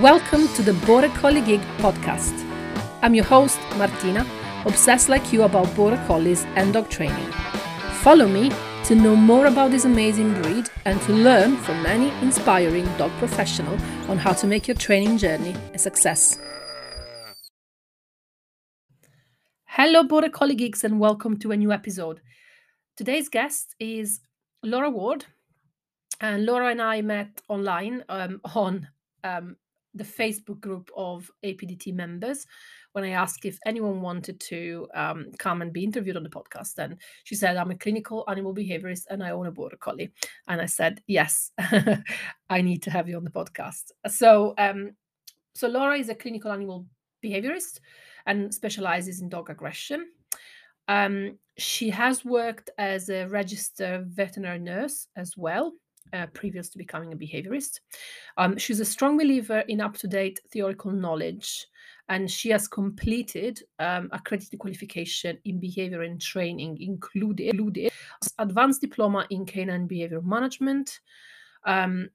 Welcome to the Border Collie Geek podcast. I'm your host, Martina, obsessed like you about Border Collies and dog training. Follow me to know more about this amazing breed and to learn from many inspiring dog professionals on how to make your training journey a success. Hello, Border Collie Geeks, and welcome to a new episode. Today's guest is Laura Ward, and Laura and I met online um, on um, the Facebook group of APDT members when I asked if anyone wanted to um, come and be interviewed on the podcast. And she said, I'm a clinical animal behaviorist and I own a border collie. And I said, Yes, I need to have you on the podcast. So, um, so Laura is a clinical animal behaviorist and specializes in dog aggression. Um, she has worked as a registered veterinary nurse as well uh, previous to becoming a behaviorist. Um, she's a strong believer in up to date theoretical knowledge, and she has completed um, accredited qualification in behavior and training, including, including advanced diploma in canine behavior management, um,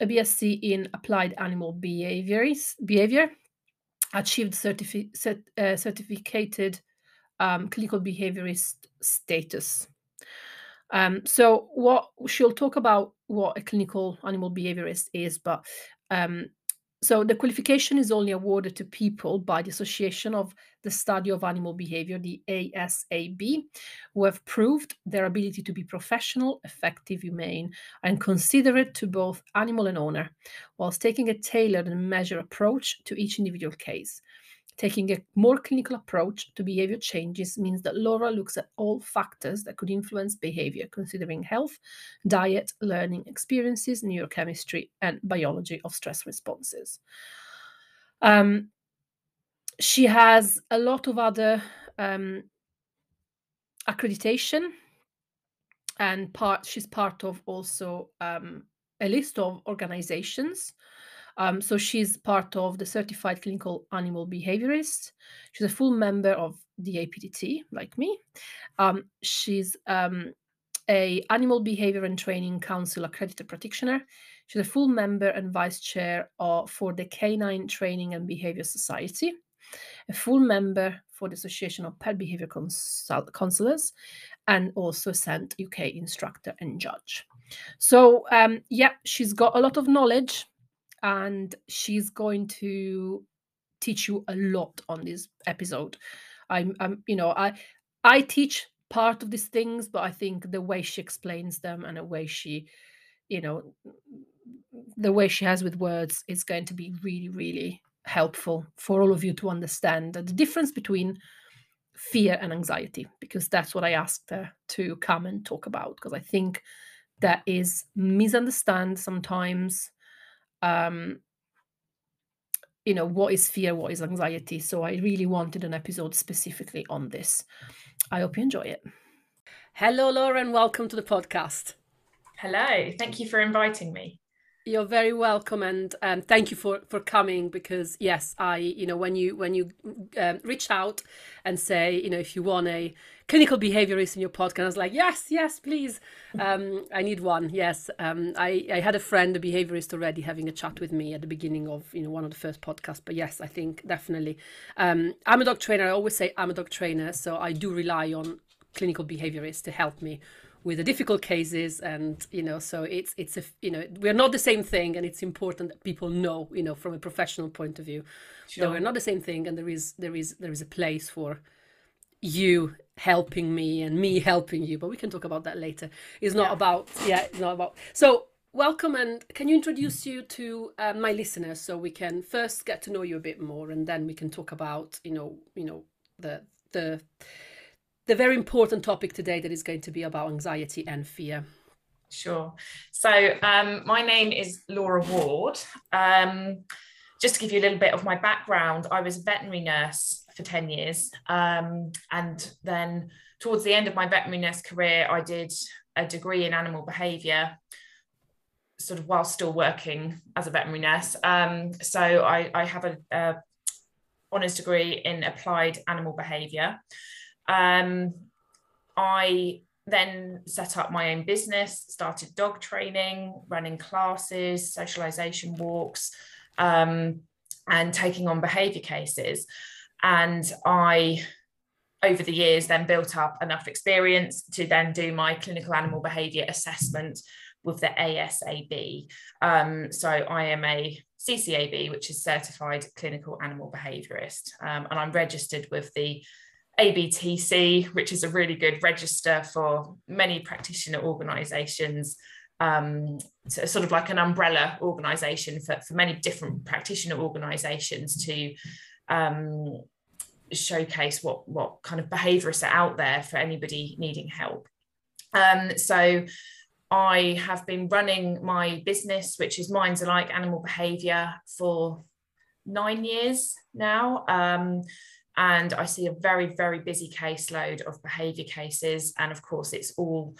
a BSc in applied animal behaviors, behavior, achieved certifi- cert, uh, certificated um, clinical behaviorist status. Um, so what she'll talk about what a clinical animal behaviorist is, but um, so the qualification is only awarded to people by the Association of the Study of Animal Behavior, the ASAB, who have proved their ability to be professional, effective, humane, and considerate to both animal and owner, whilst taking a tailored and measured approach to each individual case. Taking a more clinical approach to behavior changes means that Laura looks at all factors that could influence behavior, considering health, diet, learning experiences, neurochemistry, and biology of stress responses. Um, she has a lot of other um, accreditation and part she's part of also um, a list of organizations um, so she's part of the Certified Clinical Animal Behaviorist. She's a full member of the APDT, like me. Um, she's um, a Animal Behavior and Training Council accredited practitioner. She's a full member and vice chair of, for the Canine Training and Behavior Society, a full member for the Association of Pet Behavior Consul- Counselors, and also a SENT UK instructor and judge. So, um, yeah, she's got a lot of knowledge and she's going to teach you a lot on this episode. I'm, I'm, you know, I, I teach part of these things, but I think the way she explains them and the way she, you know, the way she has with words is going to be really, really helpful for all of you to understand the difference between fear and anxiety, because that's what I asked her to come and talk about, because I think that is misunderstood sometimes um, you know what is fear what is anxiety? So i really wanted an episode specifically on this. I hope you enjoy it. Hello lauren. Welcome to the podcast. Hello. Thank you for inviting me you're very welcome, and um, thank you for for coming. Because yes, I you know when you when you um, reach out and say you know if you want a clinical behaviorist in your podcast, I was like yes, yes, please. Um, I need one. Yes, um, I I had a friend, a behaviorist, already having a chat with me at the beginning of you know one of the first podcasts. But yes, I think definitely. Um, I'm a dog trainer. I always say I'm a dog trainer, so I do rely on clinical behaviorists to help me with the difficult cases and you know so it's it's a you know we're not the same thing and it's important that people know you know from a professional point of view sure. that we're not the same thing and there is there is there is a place for you helping me and me helping you but we can talk about that later it's not yeah. about yeah it's not about so welcome and can you introduce you to uh, my listeners so we can first get to know you a bit more and then we can talk about you know you know the the the very important topic today that is going to be about anxiety and fear. Sure. So, um, my name is Laura Ward. Um, just to give you a little bit of my background, I was a veterinary nurse for 10 years. Um, and then, towards the end of my veterinary nurse career, I did a degree in animal behaviour, sort of while still working as a veterinary nurse. Um, so, I, I have a, a honours degree in applied animal behaviour. Um, I then set up my own business, started dog training, running classes, socialization walks, um, and taking on behaviour cases. And I, over the years, then built up enough experience to then do my clinical animal behaviour assessment with the ASAB. Um, so I am a CCAB, which is Certified Clinical Animal Behaviourist, um, and I'm registered with the ABTC, which is a really good register for many practitioner organisations. Um, sort of like an umbrella organisation for, for many different practitioner organisations to um, showcase what what kind of behaviourists are out there for anybody needing help. Um, so I have been running my business, which is Minds Alike Animal Behaviour, for nine years now. Um, and I see a very, very busy caseload of behaviour cases. And of course, it's all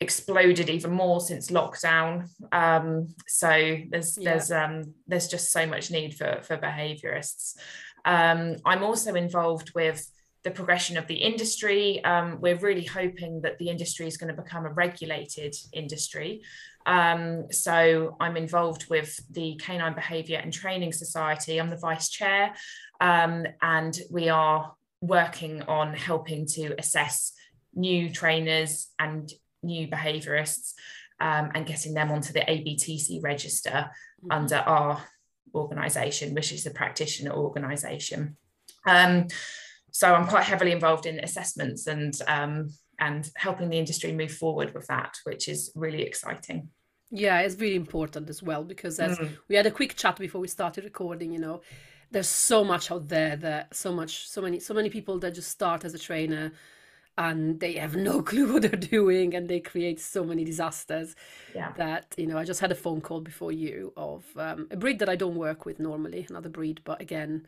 exploded even more since lockdown. Um, so there's yeah. there's um, there's just so much need for for behaviourists. Um, I'm also involved with the progression of the industry. Um, we're really hoping that the industry is going to become a regulated industry. Um, so I'm involved with the Canine Behaviour and Training Society. I'm the vice chair, um, and we are working on helping to assess new trainers and new behaviourists um, and getting them onto the ABTC register mm-hmm. under our organisation, which is a practitioner organisation. So I'm quite heavily involved in assessments and um, and helping the industry move forward with that, which is really exciting. Yeah, it's really important as well because as mm. we had a quick chat before we started recording, you know, there's so much out there that so much, so many, so many people that just start as a trainer and they have no clue what they're doing and they create so many disasters yeah. that you know i just had a phone call before you of um, a breed that i don't work with normally another breed but again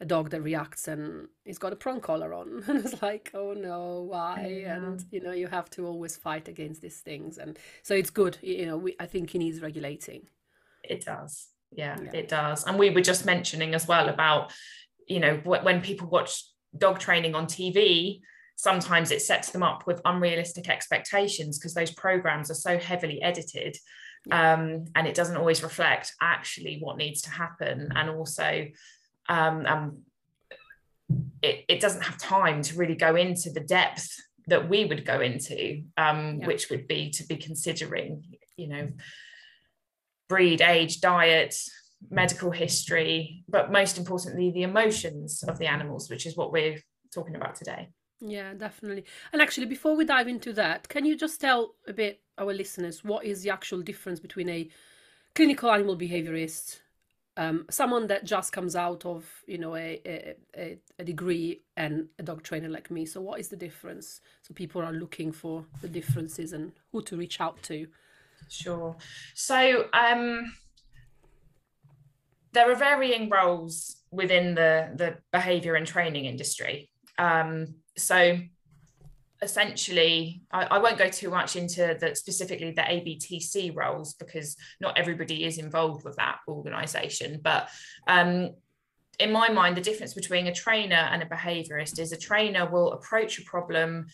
a dog that reacts and he's got a prong collar on. And it's like oh no why? Yeah. and you know you have to always fight against these things. And so it's good you know we, i think he needs regulating. It does. Yeah, yeah, it does. And we were just mentioning as well about you know when people watch dog training on tv sometimes it sets them up with unrealistic expectations because those programs are so heavily edited yeah. um, and it doesn't always reflect actually what needs to happen. And also um, um, it, it doesn't have time to really go into the depth that we would go into, um, yeah. which would be to be considering, you know, breed, age, diet, medical history, but most importantly, the emotions of the animals, which is what we're talking about today. Yeah, definitely. And actually, before we dive into that, can you just tell a bit our listeners what is the actual difference between a clinical animal behaviorist um, someone that just comes out of you know a, a, a degree and a dog trainer like me. So what is the difference? So people are looking for the differences and who to reach out to. Sure. So um there are varying roles within the the behavior and training industry. Um so essentially I, I, won't go too much into the specifically the abtc roles because not everybody is involved with that organization but um, in my mind the difference between a trainer and a behaviorist is a trainer will approach a problem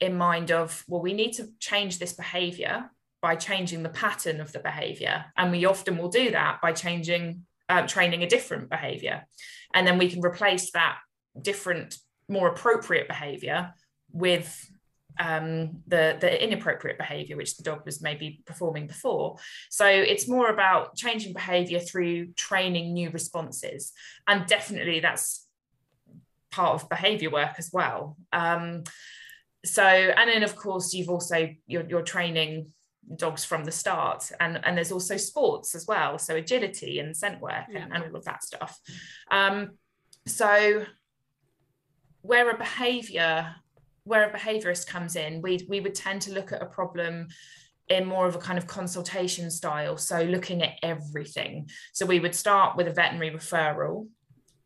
in mind of well we need to change this behavior by changing the pattern of the behavior. And we often will do that by changing uh, training a different behavior. And then we can replace that different more appropriate behavior with um, the the inappropriate behavior which the dog was maybe performing before. So it's more about changing behavior through training new responses. And definitely that's part of behavior work as well. Um, so and then of course you've also you're, you're training dogs from the start. And and there's also sports as well. So agility and scent work yeah. and, and all of that stuff. Um, so where a behavior where a behaviorist comes in, we we would tend to look at a problem in more of a kind of consultation style. So looking at everything. So we would start with a veterinary referral.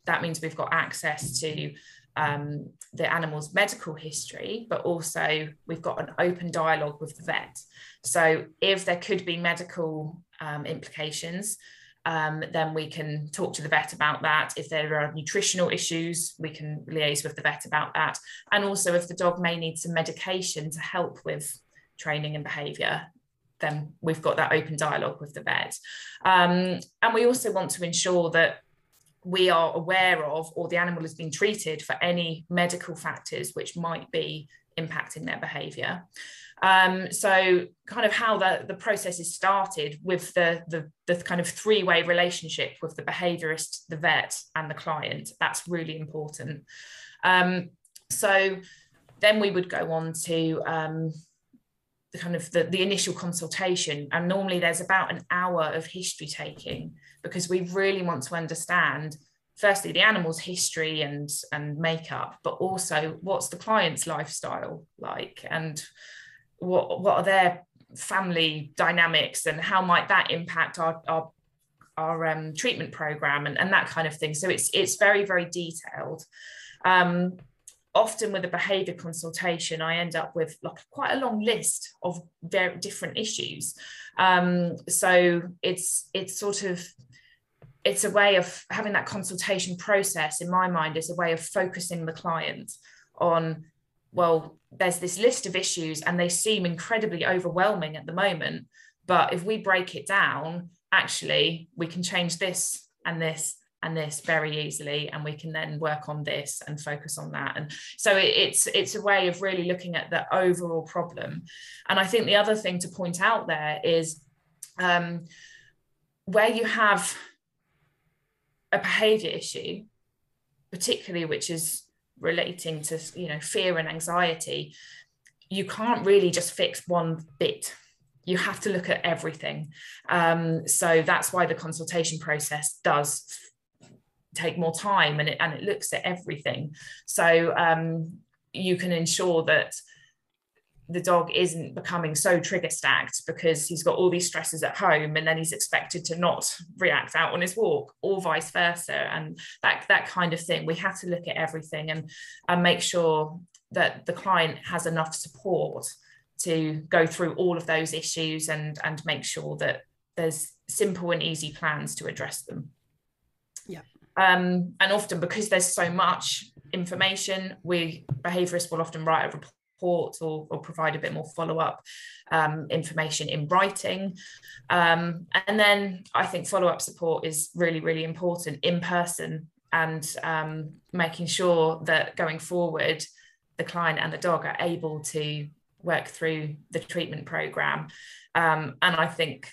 That means we've got access to um, the animal's medical history, but also we've got an open dialogue with the vet. So if there could be medical um, implications, um, then we can talk to the vet about that. If there are nutritional issues, we can liaise with the vet about that. And also, if the dog may need some medication to help with training and behaviour, then we've got that open dialogue with the vet. Um, and we also want to ensure that we are aware of or the animal has been treated for any medical factors which might be impacting their behavior. Um, so kind of how the, the process is started with the, the, the kind of three-way relationship with the behaviorist, the vet and the client, that's really important. Um, so then we would go on to um, the kind of the, the initial consultation and normally there's about an hour of history taking because we really want to understand firstly the animal's history and and makeup but also what's the client's lifestyle like and what what are their family dynamics and how might that impact our our, our um, treatment program and, and that kind of thing. So it's it's very very detailed. Um, often with a behavior consultation i end up with like quite a long list of very different issues. Um, so it's it's sort of it's a way of having that consultation process in my mind is a way of focusing the client on well there's this list of issues and they seem incredibly overwhelming at the moment but if we break it down actually we can change this and this and this very easily and we can then work on this and focus on that. And so it, it's it's a way of really looking at the overall problem. And i think the other thing to point out there is um, where you have a behavior issue particularly which is relating to you know fear and anxiety you can't really just fix one bit. You have to look at everything. Um, so that's why the consultation process does take more time and it, and it looks at everything. So um, you can ensure that the dog isn't becoming so trigger stacked because he's got all these stresses at home and then he's expected to not react out on his walk or vice versa. And that that kind of thing we have to look at everything and and make sure that the client has enough support to go through all of those issues and and make sure that there's simple and easy plans to address them. Yeah. Um, and often because there's so much information we behaviorists will often write a report or, or provide a bit more follow-up um, information in writing. Um, and then I think follow-up support is really, really important in person and um, making sure that going forward, the client and the dog are able to work through the treatment program. Um, and I think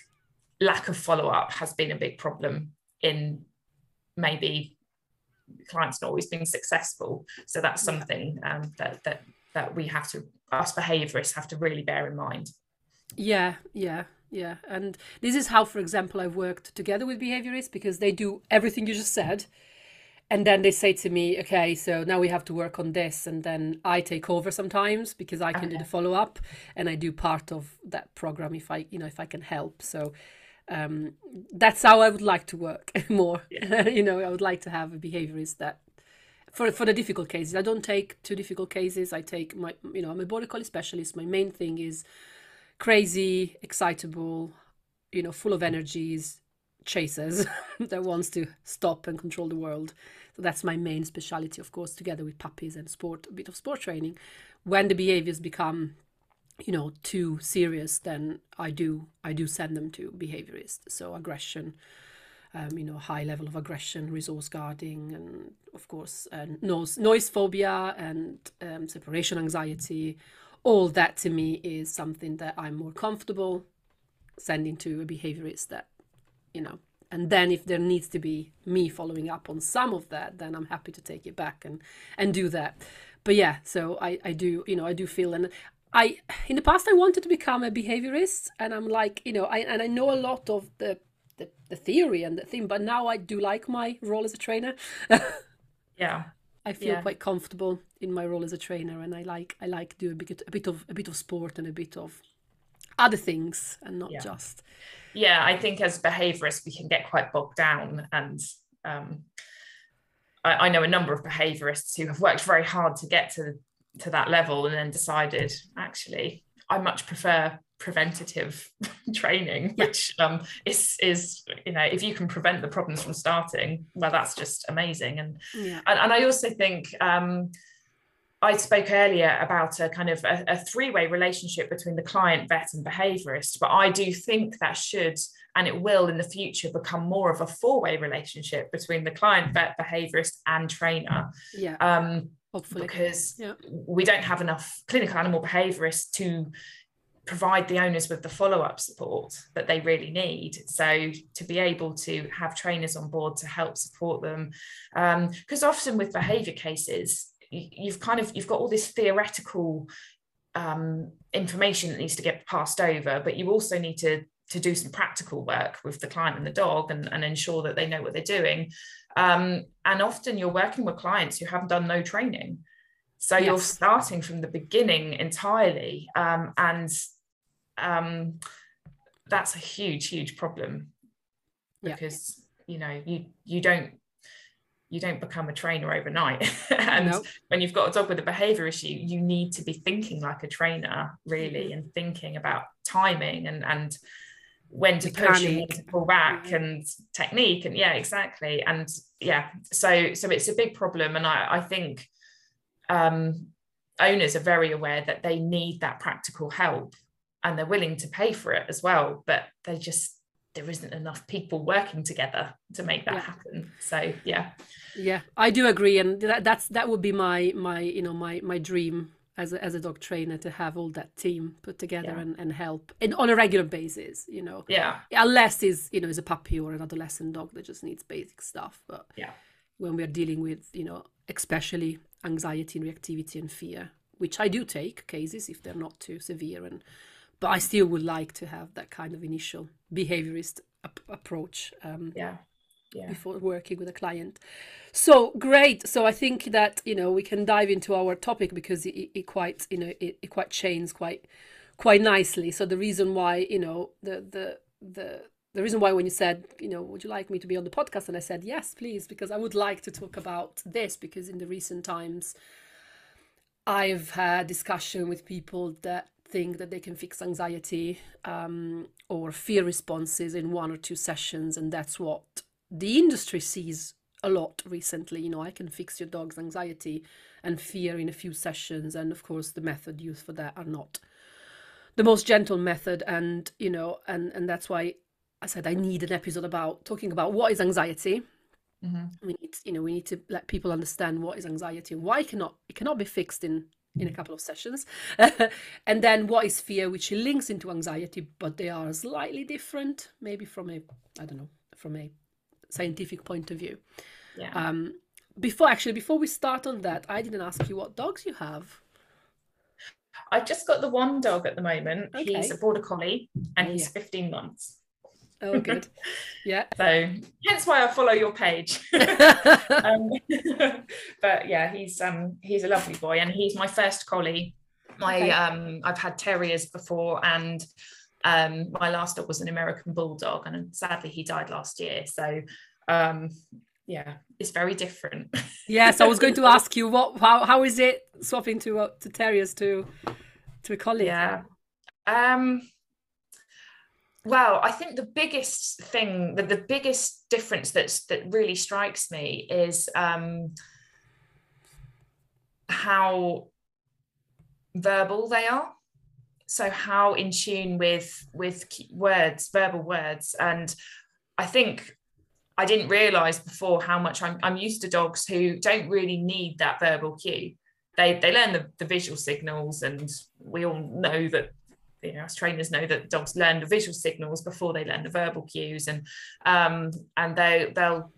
lack of follow-up has been a big problem in maybe clients not always being successful. So that's something um, that, that that we have to us behaviorists have to really bear in mind. Yeah yeah yeah. And this is how for example i've worked together with behaviorists because they do everything you just said. And then they say to me okay so now we have to work on this. And then i take over sometimes because i can okay. do the follow-up and i do part of that program if i you know if i can help. So um, that's how i would like to work more. Yeah. you know i would like to have a behaviorist that for for the difficult cases. I don't take two difficult cases. I take my you know I'm a border collie specialist. My main thing is crazy, excitable, you know, full of energies, chasers that wants to stop and control the world. So that's my main speciality, of course, together with puppies and sport, a bit of sport training. When the behaviors become you know too serious then i do i do send them to behaviorists so aggression um, you know, high level of aggression, resource guarding, and of course, uh, noise, noise phobia and um, separation anxiety. All that to me is something that I'm more comfortable sending to a behaviorist that, you know, and then if there needs to be me following up on some of that, then I'm happy to take it back and and do that. But yeah, so I I do you know I do feel and I in the past I wanted to become a behaviorist and I'm like you know I and I know a lot of the the, the theory and the thing but now i do like my role as a trainer yeah i feel yeah. quite comfortable in my role as a trainer and i like i like do a bit, a bit of a bit of sport and a bit of other things and not yeah. just yeah i think as behaviorists we can get quite bogged down and um, I, I know a number of behaviorists who have worked very hard to get to to that level and then decided actually I much prefer preventative training which um, is is you know if you can prevent the problems from starting well that's just amazing and yeah. and, and, i also think um, I spoke earlier about a kind of a, a three way relationship between the client, vet, and behaviorist, but I do think that should and it will in the future become more of a four way relationship between the client, vet, behaviorist, and trainer. Yeah. Um, Hopefully. because Yeah. we don't have enough clinical animal behaviorists to provide the owners with the follow-up support that they really need. So to be able to have trainers on board to help support them because often with behavior cases you, you've kind of you've got all this theoretical um, information that needs to get passed over but you also need to to do some practical work with the client and the dog and, and ensure that they know what they're doing. Um, and often you're working with clients who haven't done no training. So you're starting from the beginning entirely um, and um, that's a huge huge problem Yeah. because you know you you don't you don't become a trainer overnight and No. when you've got a dog with a behavior issue you need to be thinking like a trainer really and thinking about timing and and when to push and when to pull back Yeah. and technique and yeah exactly and yeah so so it's a big problem and i i think um owners are very aware that they need that practical help and they're willing to pay for it as well but they just there isn't enough people working together to make that Yeah. happen so yeah Yeah, I do agree, and that, that's that would be my my you know my my dream as a, as a dog trainer to have all that team put together Yeah. and, and help in, on a regular basis. You know, yeah unless is you know is a puppy or an adolescent dog that just needs basic stuff. But Yeah. when we're dealing with you know especially anxiety and reactivity and fear, which I do take cases if they're not too severe, and but I still would like to have that kind of initial behaviorist ap- approach. Um, yeah yeah before working with a client. So great. So I think that you know we can dive into our topic because it, it quite you know it, it quite chains quite quite nicely. So the reason why you know the the the the reason why when you said you know would you like me to be on the podcast and I said yes please because I would like to talk about this because in the recent times I've had discussion with people that think that they can fix anxiety um, or fear responses in one or two sessions, and that's what the industry sees a lot recently. You know, I can fix your dog's anxiety and fear in a few sessions, and of course, the method used for that are not the most gentle method, and you know, and and that's why I said I need an episode about talking about what is anxiety Mhm. we need you know we need to let people understand what is anxiety and why it cannot it cannot be fixed in in a couple of sessions and then what is fear which links into anxiety but they are slightly different maybe from a i don't know from a scientific point of view yeah um before actually before we start on that i didn't ask you what dogs you have I've just got the one dog at the moment. He's a border collie and Oh, he's yeah. 15 months. Oh good yeah So hence why I follow your page. um, but yeah, he's um he's a lovely boy and he's my first collie. My Okay. um I've had terriers before and um my last dog was an American bulldog and sadly he died last year. So um yeah, it's very different. yes i was going to ask you what how, how is it swapping to uh, to terriers to to a collie Yeah. Um well, I think the biggest thing, the, the biggest difference that's that really strikes me is um how verbal they are. So how in tune with with words, verbal words. And I think I didn't realize before how much I'm I'm used to dogs who don't really need that verbal cue they they learn the, the visual signals and we all know that you know as trainers know that dogs learn the visual signals before they learn the verbal cues and um and they they'll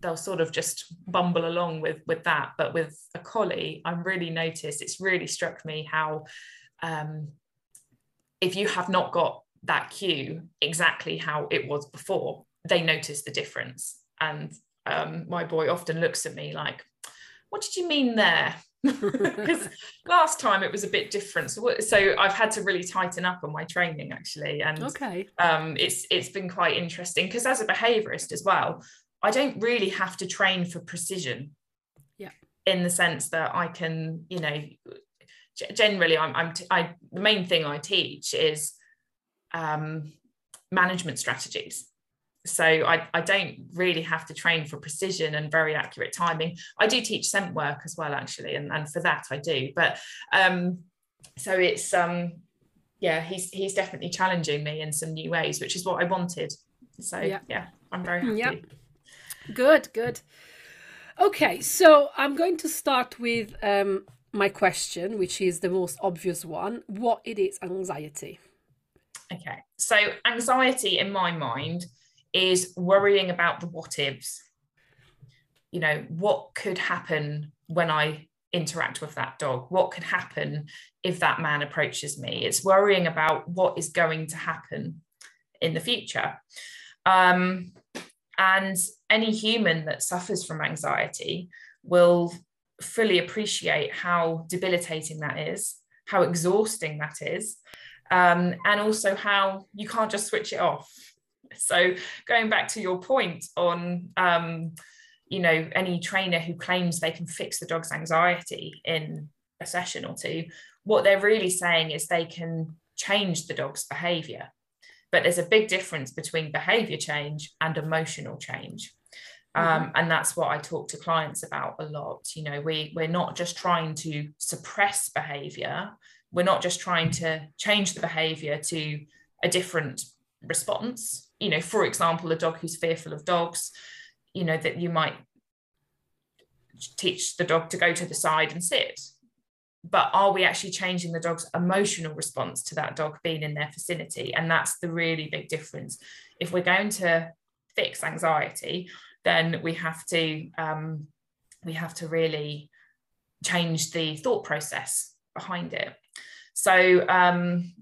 they'll sort of just bumble along with with that. But with a collie i'm really noticed it's really struck me how um if you have not got that cue exactly how it was before they notice the difference. And um my boy often looks at me like what did you mean there because last time it was a bit different. So, so i've had to really tighten up on my training actually and okay. um, it's it's been quite interesting because as a behaviorist as well i don't really have to train for precision. Yeah. in the sense that i can you know generally i'm, I'm t- I, the main thing i teach is um, management strategies so I, I don't really have to train for precision and very accurate timing. I do teach scent work as well, actually, and, and for that I do. But um, so it's um, yeah, he's he's definitely challenging me in some new ways, which is what I wanted. So yeah, yeah I'm very happy. Yeah. Good, good. Okay, so I'm going to start with um, my question, which is the most obvious one. What it is anxiety? Okay, so anxiety in my mind is worrying about the what ifs. You know, what could happen when I interact with that dog? What could happen if that man approaches me? It's worrying about what is going to happen in the future. Um, and any human that suffers from anxiety will fully appreciate how debilitating that is, how exhausting that is, um, and also how you can't just switch it off. So, going back to your point on, um, you know, any trainer who claims they can fix the dog's anxiety in a session or two, what they're really saying is they can change the dog's behavior. But there's a big difference between behavior change and emotional change. Mm-hmm. Um, and that's what I talk to clients about a lot. You know, we we're not just trying to suppress behavior. We're not just trying to change the behavior to a different response. You know, for example, a dog who's fearful of dogs, you know, that you might teach the dog to go to the side and sit. But are we actually changing the dog's emotional response to that dog being in their vicinity? And that's the really big difference. If we're going to fix anxiety, then we have to um, we have to really change the thought process behind it. So um,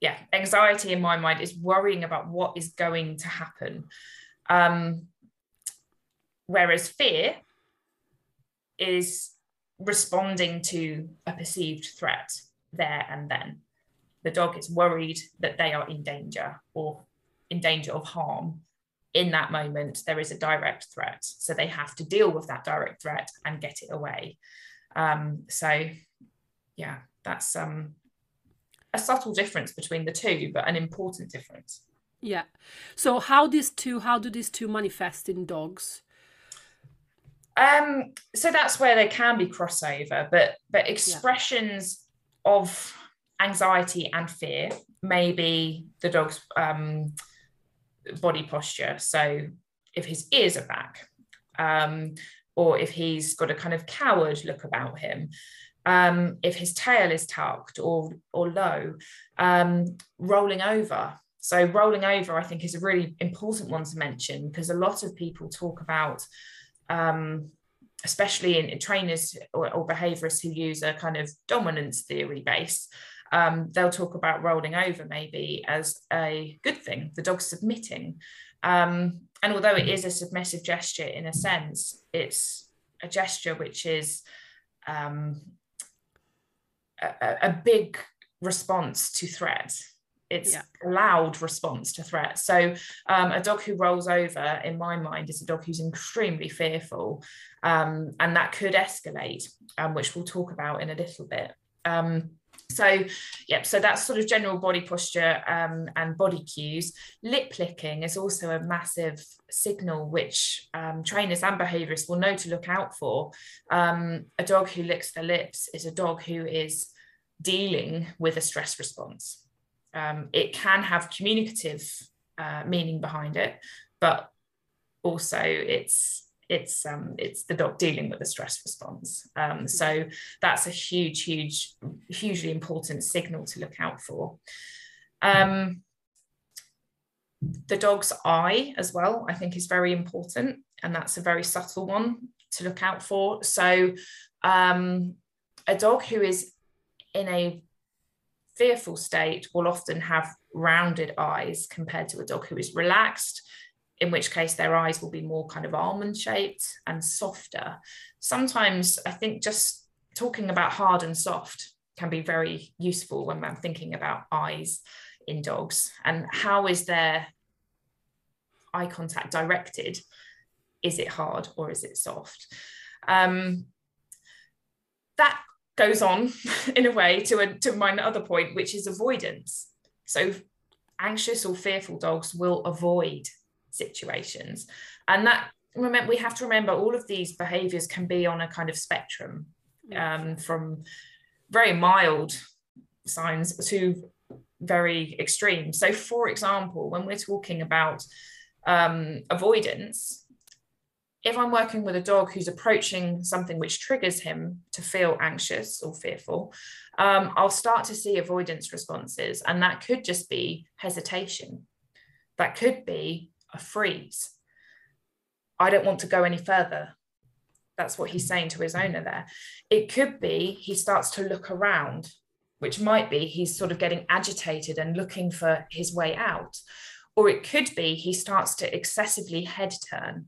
yeah, anxiety in my mind is worrying about what is going to happen. Um, whereas fear is responding to a perceived threat there and then. The dog is worried that they are in danger or in danger of harm in that moment there is a direct threat so they have to deal with that direct threat and get it away um, so yeah that's um, a subtle difference between the two but an important difference yeah so how these two how do these two manifest in dogs um so that's where there can be crossover but but expressions yeah. of anxiety and fear may be the dog's um body posture. So if his ears are back, um, or if he's got a kind of coward look about him, um, if his tail is tucked or or low, um, rolling over. So rolling over, I think, is a really important one to mention because a lot of people talk about, um, especially in, in trainers or, or behaviorists who use a kind of dominance theory base, um, they'll talk about rolling over maybe as a good thing, the dog submitting. Um, and although it is a submissive gesture in a sense, it's a gesture which is um, a, a, big response to threat. It's yeah. a loud response to threat. So, um, a dog who rolls over, in my mind, is a dog who's extremely fearful, um, and that could escalate, um, which we'll talk about in a little bit. Um, so, yep, so that's sort of general body posture um, and body cues. Lip licking is also a massive signal which um, trainers and behaviorists will know to look out for. Um, a dog who licks their lips is a dog who is dealing with a stress response. Um, it can have communicative uh, meaning behind it, but also it's it's um, it's the dog dealing with the stress response. Um, so that's a huge, huge, hugely important signal to look out for. Um, the dog's eye as well, I think, is very important, and that's a very subtle one to look out for. So um, a dog who is in a fearful state will often have rounded eyes compared to a dog who is relaxed in which case their eyes will be more kind of almond shaped and softer. Sometimes I think just talking about hard and soft can be very useful when I'm thinking about eyes in dogs and how is their eye contact directed? Is it hard or is it soft? Um, that goes on in a way to, a, to my other point, which is avoidance. So anxious or fearful dogs will avoid situations. And that remember we have to remember all of these behaviors can be on a kind of spectrum um, from very mild signs to very extreme. So, for example, when we're talking about um, avoidance, if I'm working with a dog who's approaching something which triggers him to feel anxious or fearful, um, I'll start to see avoidance responses. And that could just be hesitation, that could be a freeze. I don't want to go any further. That's what he's saying to his owner there. It could be he starts to look around, which might be he's sort of getting agitated and looking for his way out. Or it could be he starts to excessively head turn.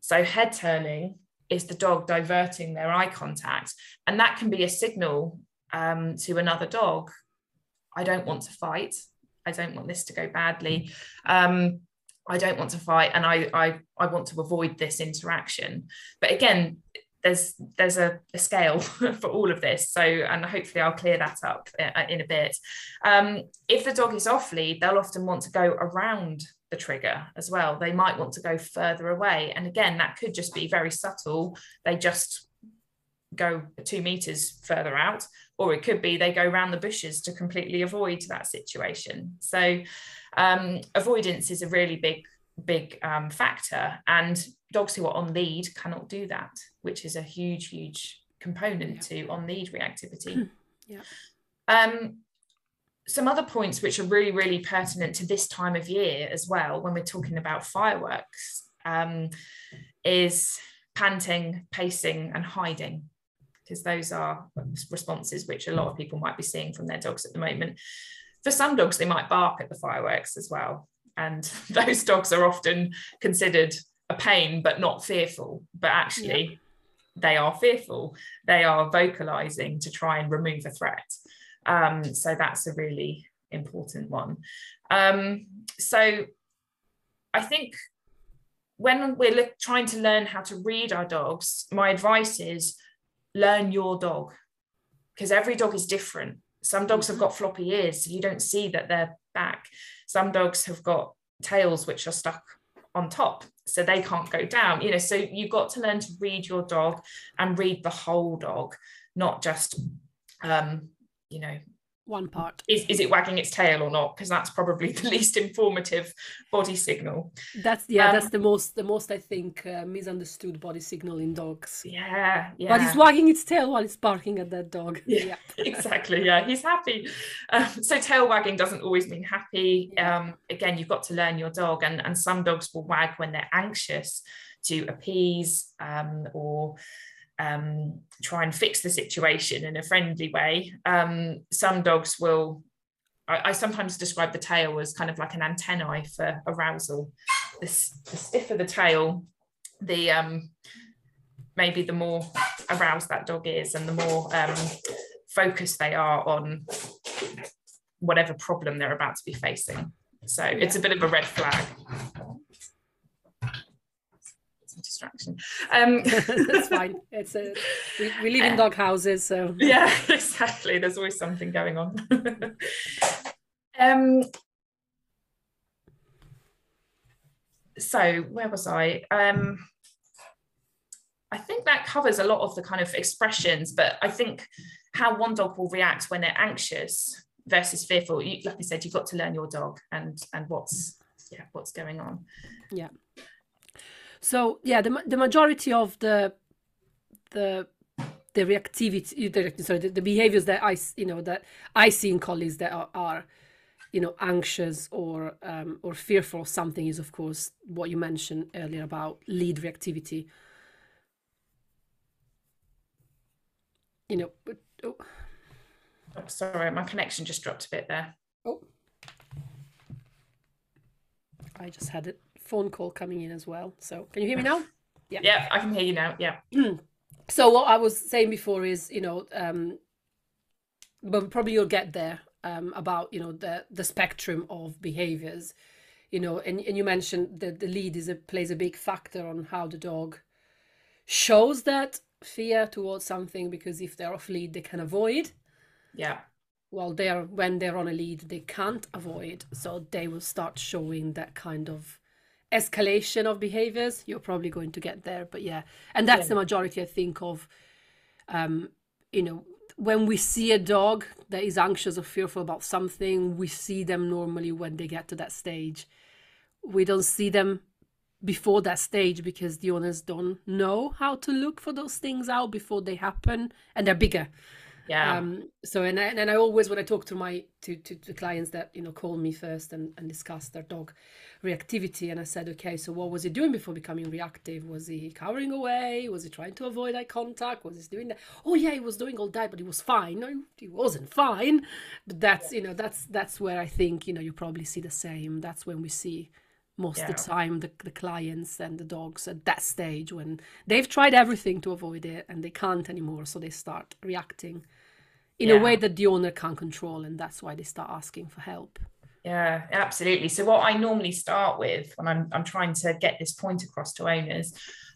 So, head turning is the dog diverting their eye contact. And that can be a signal um, to another dog I don't want to fight. I don't want this to go badly. Um, I don't want to fight and I, I, I want to avoid this interaction. But again, there's there's a, a scale for all of this. So and hopefully I'll clear that up uh, in a bit. Um, if the dog is off lead, they'll often want to go around the trigger as well. They might want to go further away. And again, that could just be very subtle. They just go two meters further out, or it could be they go around the bushes to completely avoid that situation. So um, avoidance is a really big, big um, factor. And dogs who are on lead cannot do that, which is a huge, huge component yeah. to on lead reactivity. yeah. Um, some other points which are really, really pertinent to this time of year as well, when we're talking about fireworks, um, is panting, pacing, and hiding because those are responses which a lot of people might be seeing from their dogs at the moment. For some dogs, they might bark at the fireworks as well. And those dogs are often considered a pain, but not fearful. But actually, yeah. they are fearful. They are vocalizing to try and remove a threat. Um, so that's a really important one. Um, so I think when we're look, trying to learn how to read our dogs, my advice is learn your dog because every dog is different. Some dogs have mm-hmm. got floppy ears, so you don't see that they're back. Some dogs have got tails which are stuck on top, so they can't go down. You know, so you've got to learn to read your dog and read the whole dog, not just um, you know, one part. Is, is it wagging its tail or not? Because that's probably the least informative body signal. That's yeah um, that's the most the most i think uh, misunderstood body signal in dogs. Yeah yeah but it's wagging its tail while it's barking at that dog. Yeah, yeah. exactly yeah he's happy. Um, so tail wagging doesn't always mean happy. Yeah. um, again you've got to learn your dog and and some dogs will wag when they're anxious to appease um, or um, try and fix the situation in a friendly way. Um, some dogs will, I, I, sometimes describe the tail as kind of like an antennae for arousal. The, the stiffer the tail, the um, maybe the more aroused that dog is and the more um, focused they are on whatever problem they're about to be facing. So it's a bit of a red flag distraction. Um, That's fine. It's a we, we live in dog houses, so yeah, exactly. There's always something going on. um, so where was I? Um, I think that covers a lot of the kind of expressions, but I think how one dog will react when they're anxious versus fearful. You, like I said, you've got to learn your dog and and what's yeah what's going on. Yeah. So yeah, the the majority of the the the reactivity, the, sorry, the, the behaviors that I you know that I see in collies that are, are you know anxious or um, or fearful of something is of course what you mentioned earlier about lead reactivity. You know, oh. oh, sorry, my connection just dropped a bit there. Oh, I just had it phone call coming in as well. So can you hear me now? Yeah. Yeah, I can hear you now. Yeah. so what I was saying before is, you know, um, but probably you'll get there um, about, you know, the the spectrum of behaviors, you know, and, and you mentioned that the lead is a plays a big factor on how the dog shows that fear towards something because if they're off lead they can avoid. Yeah well they're when they're on a lead they can't avoid so they will start showing that kind of escalation of behaviors, you're probably going to get there. But yeah, and that's yeah. the majority, I think, of, um, you know, when we see a dog that is anxious or fearful about something, we see them normally when they get to that stage. We don't see them before that stage because the owners don't know how to look for those things out before they happen and they're bigger yeah. Um so and I, and I always when I talk to my to, to, to clients that you know call me first and, and discuss their dog reactivity and I said okay so what was he doing before becoming reactive? Was he cowering away? Was he trying to avoid eye contact? Was he doing that? Oh yeah he was doing all that but he was fine. No he wasn't fine. But that's you know that's that's where I think you know you probably see the same. That's when we see most yeah. of the time the, the clients and the dogs at that stage when they've tried everything to avoid it and they can't anymore so they start reacting in yeah. a way that the owner can't control and that's why they start asking for help. Yeah absolutely. So what i normally start with when i'm, I'm trying to get this point across to owners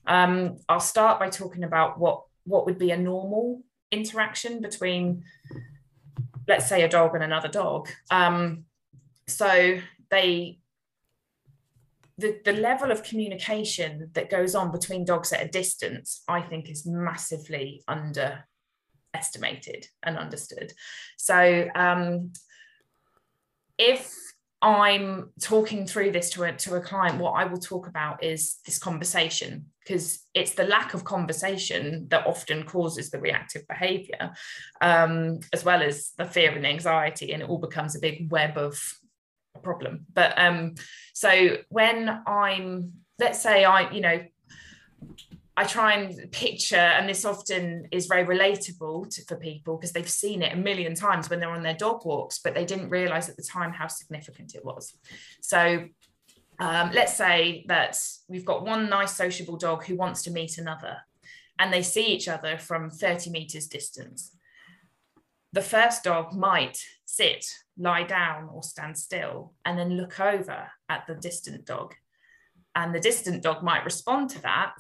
um, i'll start by talking about what what would be a normal interaction between let's say a dog and another dog. Um, so they the, the level of communication that goes on between dogs at a distance, I think, is massively underestimated and understood. So, um, if I'm talking through this to a, to a client, what I will talk about is this conversation because it's the lack of conversation that often causes the reactive behavior, um, as well as the fear and anxiety, and it all becomes a big web of a problem. But um, so when I'm, let's say I, you know, I try and picture, and this often is very relatable to, for people because they've seen it a million times when they're on their dog walks, but they didn't realize at the time how significant it was. So um, let's say that we've got one nice sociable dog who wants to meet another, and they see each other from 30 meters distance. The first dog might sit lie down or stand still, and then look over at the distant dog. And the distant dog might respond to that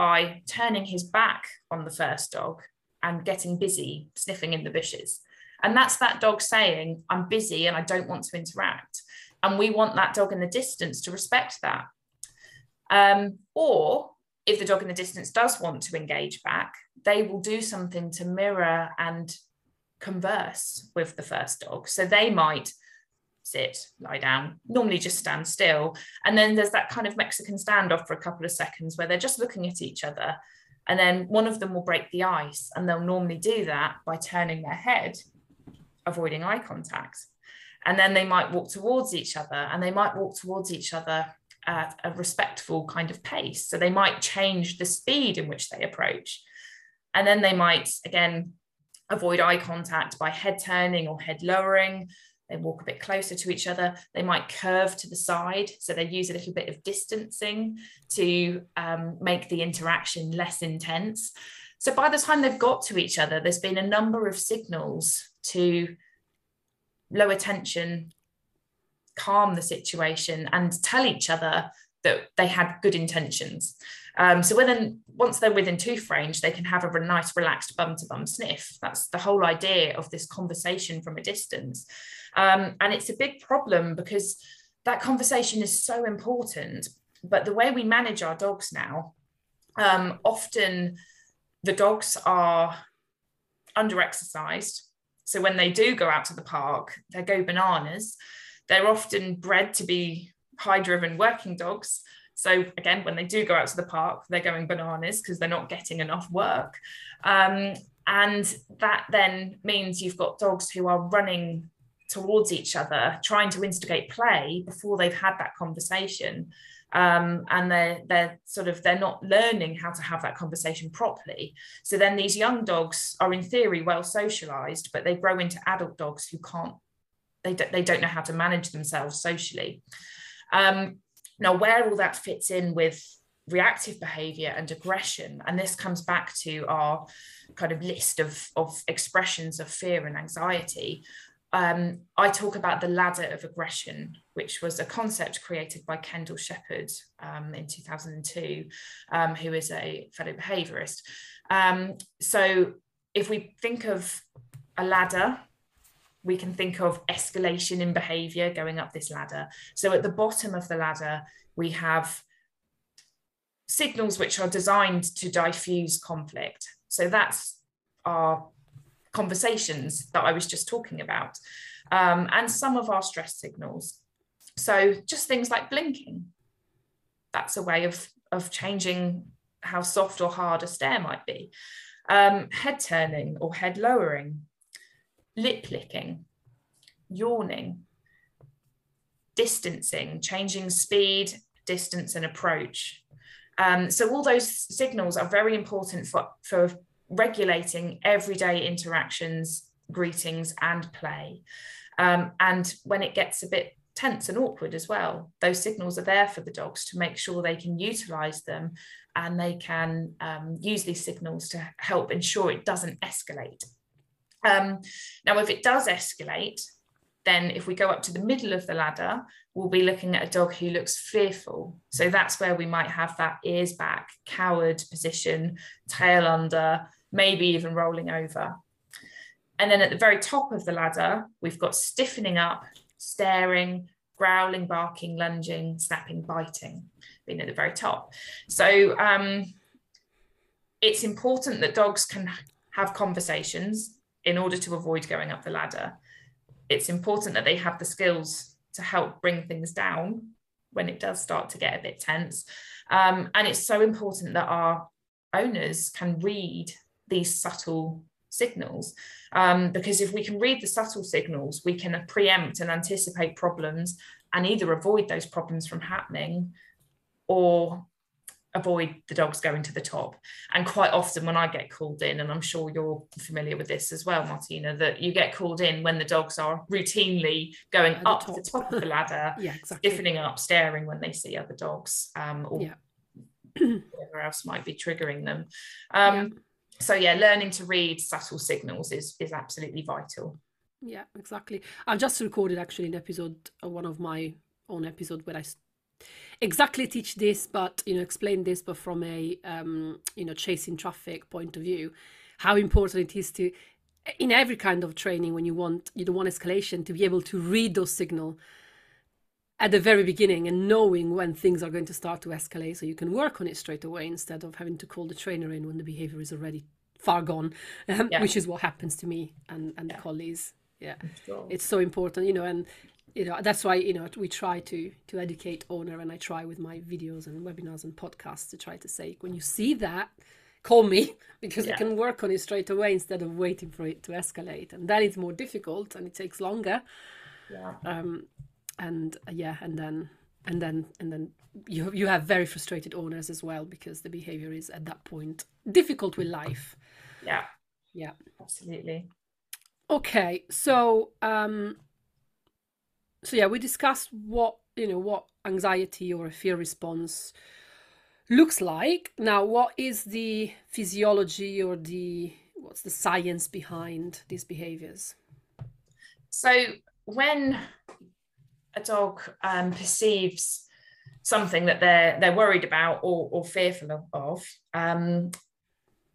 by turning his back on the first dog and getting busy sniffing in the bushes. And that's that dog saying, I'm busy and I don't want to interact. And we want that dog in the distance to respect that. Um, or if the dog in the distance does want to engage back, they will do something to mirror and converse with the first dog. So they might sit, lie down, normally just stand still. And then there's that kind of Mexican standoff for a couple of seconds where they're just looking at each other. And then one of them will break the ice. And they'll normally do that by turning their head, avoiding eye contact. And then they might walk towards each other and they might walk towards each other at a respectful kind of pace. So they might change the speed in which they approach. And then they might, again, avoid eye contact by head turning or head lowering. They walk a bit closer to each other. They might curve to the side. So they use a little bit of distancing to um, make the interaction less intense. So by the time they've got to each other, there's been a number of signals to lower tension, calm the situation, and tell each other that they had good intentions. Um, so within once they're within tooth range, they can have a nice relaxed bum to bum sniff. That's the whole idea of this conversation from a distance. Um, and it's a big problem because that conversation is so important. But the way we manage our dogs now, um, often the dogs are under exercised. So when they do go out to the park, they go bananas. They're often bred to be high driven working dogs. So again, when they do go out to the park, they're going bananas because they're not getting enough work. Um, and that then means you've got dogs who are running towards each other, trying to instigate play before they've had that conversation. Um, and they're they're sort of they're not learning how to have that conversation properly. So then these young dogs are in theory well socialized, but they grow into adult dogs who can't they don't, they don't know how to manage themselves socially. Um, now, where all that fits in with reactive behavior and aggression, and this comes back to our kind of list of, of expressions of fear and anxiety. Um, I talk about the ladder of aggression, which was a concept created by Kendal Shepherd um, in 2002, um, who is a fellow behaviorist. Um, so, if we think of a ladder we can think of escalation in behavior going up this ladder. So at the bottom of the ladder, we have signals which are designed to diffuse conflict. So that's our conversations that I was just talking about, um, and some of our stress signals. So just things like blinking. That's a way of, of changing how soft or hard a stare might be. Um, head turning or head lowering, lip licking, yawning, distancing, changing speed, distance, and approach. Um, so all those signals are very important for, for regulating everyday interactions, greetings, and play. Um, and when it gets a bit tense and awkward as well, those signals are there for the dogs to make sure they can utilize them and they can um, use these signals to help ensure it doesn't escalate. Um, now, if it does escalate, then if we go up to the middle of the ladder, we'll be looking at a dog who looks fearful. So that's where we might have that ears back, coward position, tail under, maybe even rolling over. And then at the very top of the ladder, we've got stiffening up, staring, growling, barking, lunging, snapping, biting, being at the very top. So um, it's important that dogs can have conversations in order to avoid going up the ladder. It's important that they have the skills to help bring things down when it does start to get a bit tense. Um, and it's so important that our owners can read these subtle signals. Um, because if we can read the subtle signals, we can preempt and anticipate problems and either avoid those problems from happening or avoid the dogs going to the top. And quite often, when I get called in, and I'm sure you're familiar with this as well, Martina, that you get called in when the dogs are routinely going At up the top. the top of the ladder, yeah, exactly. stiffening up, staring when they see other dogs, um, or yeah. whatever else might be triggering them. Um, yeah so yeah learning to read subtle signals is is absolutely vital. Yeah exactly. I've just recorded actually an episode uh, one of my own episode where i exactly teach this but you know explain this but from a um you know chasing traffic point of view how important it is to in every kind of training when you want you don't want escalation to be able to read those signal at the very beginning and knowing when things are going to start to escalate so you can work on it straight away instead of having to call the trainer in when the behavior is already far gone um, yeah. which is what happens to me and and yeah. colleagues yeah sure. it's so important you know and you know that's why you know we try to to educate owner and i try with my videos and webinars and podcasts to try to say when you see that call me because yeah. we can work on it straight away instead of waiting for it to escalate and that is more difficult and it takes longer yeah um and uh, yeah and then and then and then you you have very frustrated owners as well because the behavior is at that point difficult with life. Yeah. Yeah. Absolutely. Okay so um so yeah we discussed what you know what anxiety or a fear response looks like. Now what is the physiology or the what's the science behind these behaviors? So when a dog um, perceives something that they're they're worried about or, or fearful of, um,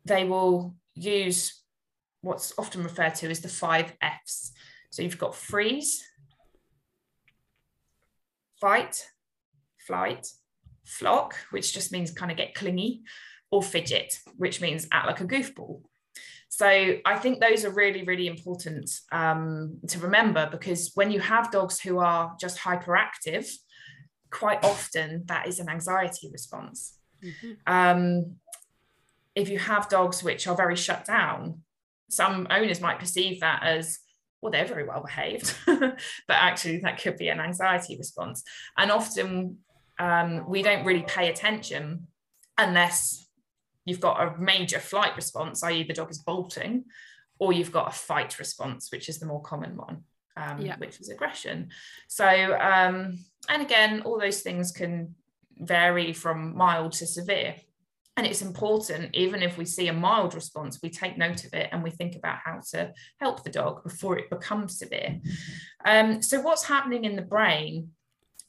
they will use what's often referred to as the five Fs. So you've got freeze, fight, flight, flock, which just means kind of get clingy, or fidget, which means act like a goofball. So I think those are really, really important um, to remember because when you have dogs who are just hyperactive, quite often that is an anxiety response. Mm-hmm. Um, if you have dogs which are very shut down, some owners might perceive that as well, they're very well behaved, but actually that could be an anxiety response. And often um, we don't really pay attention unless you've got a major flight response, i.e., the dog is bolting, or you've got a fight response, which is the more common one, um, yeah. which is aggression. So, um, and again, all those things can vary from mild to severe. And it's important, even if we see a mild response, we take note of it and we think about how to help the dog before it becomes severe. Um, so, what's happening in the brain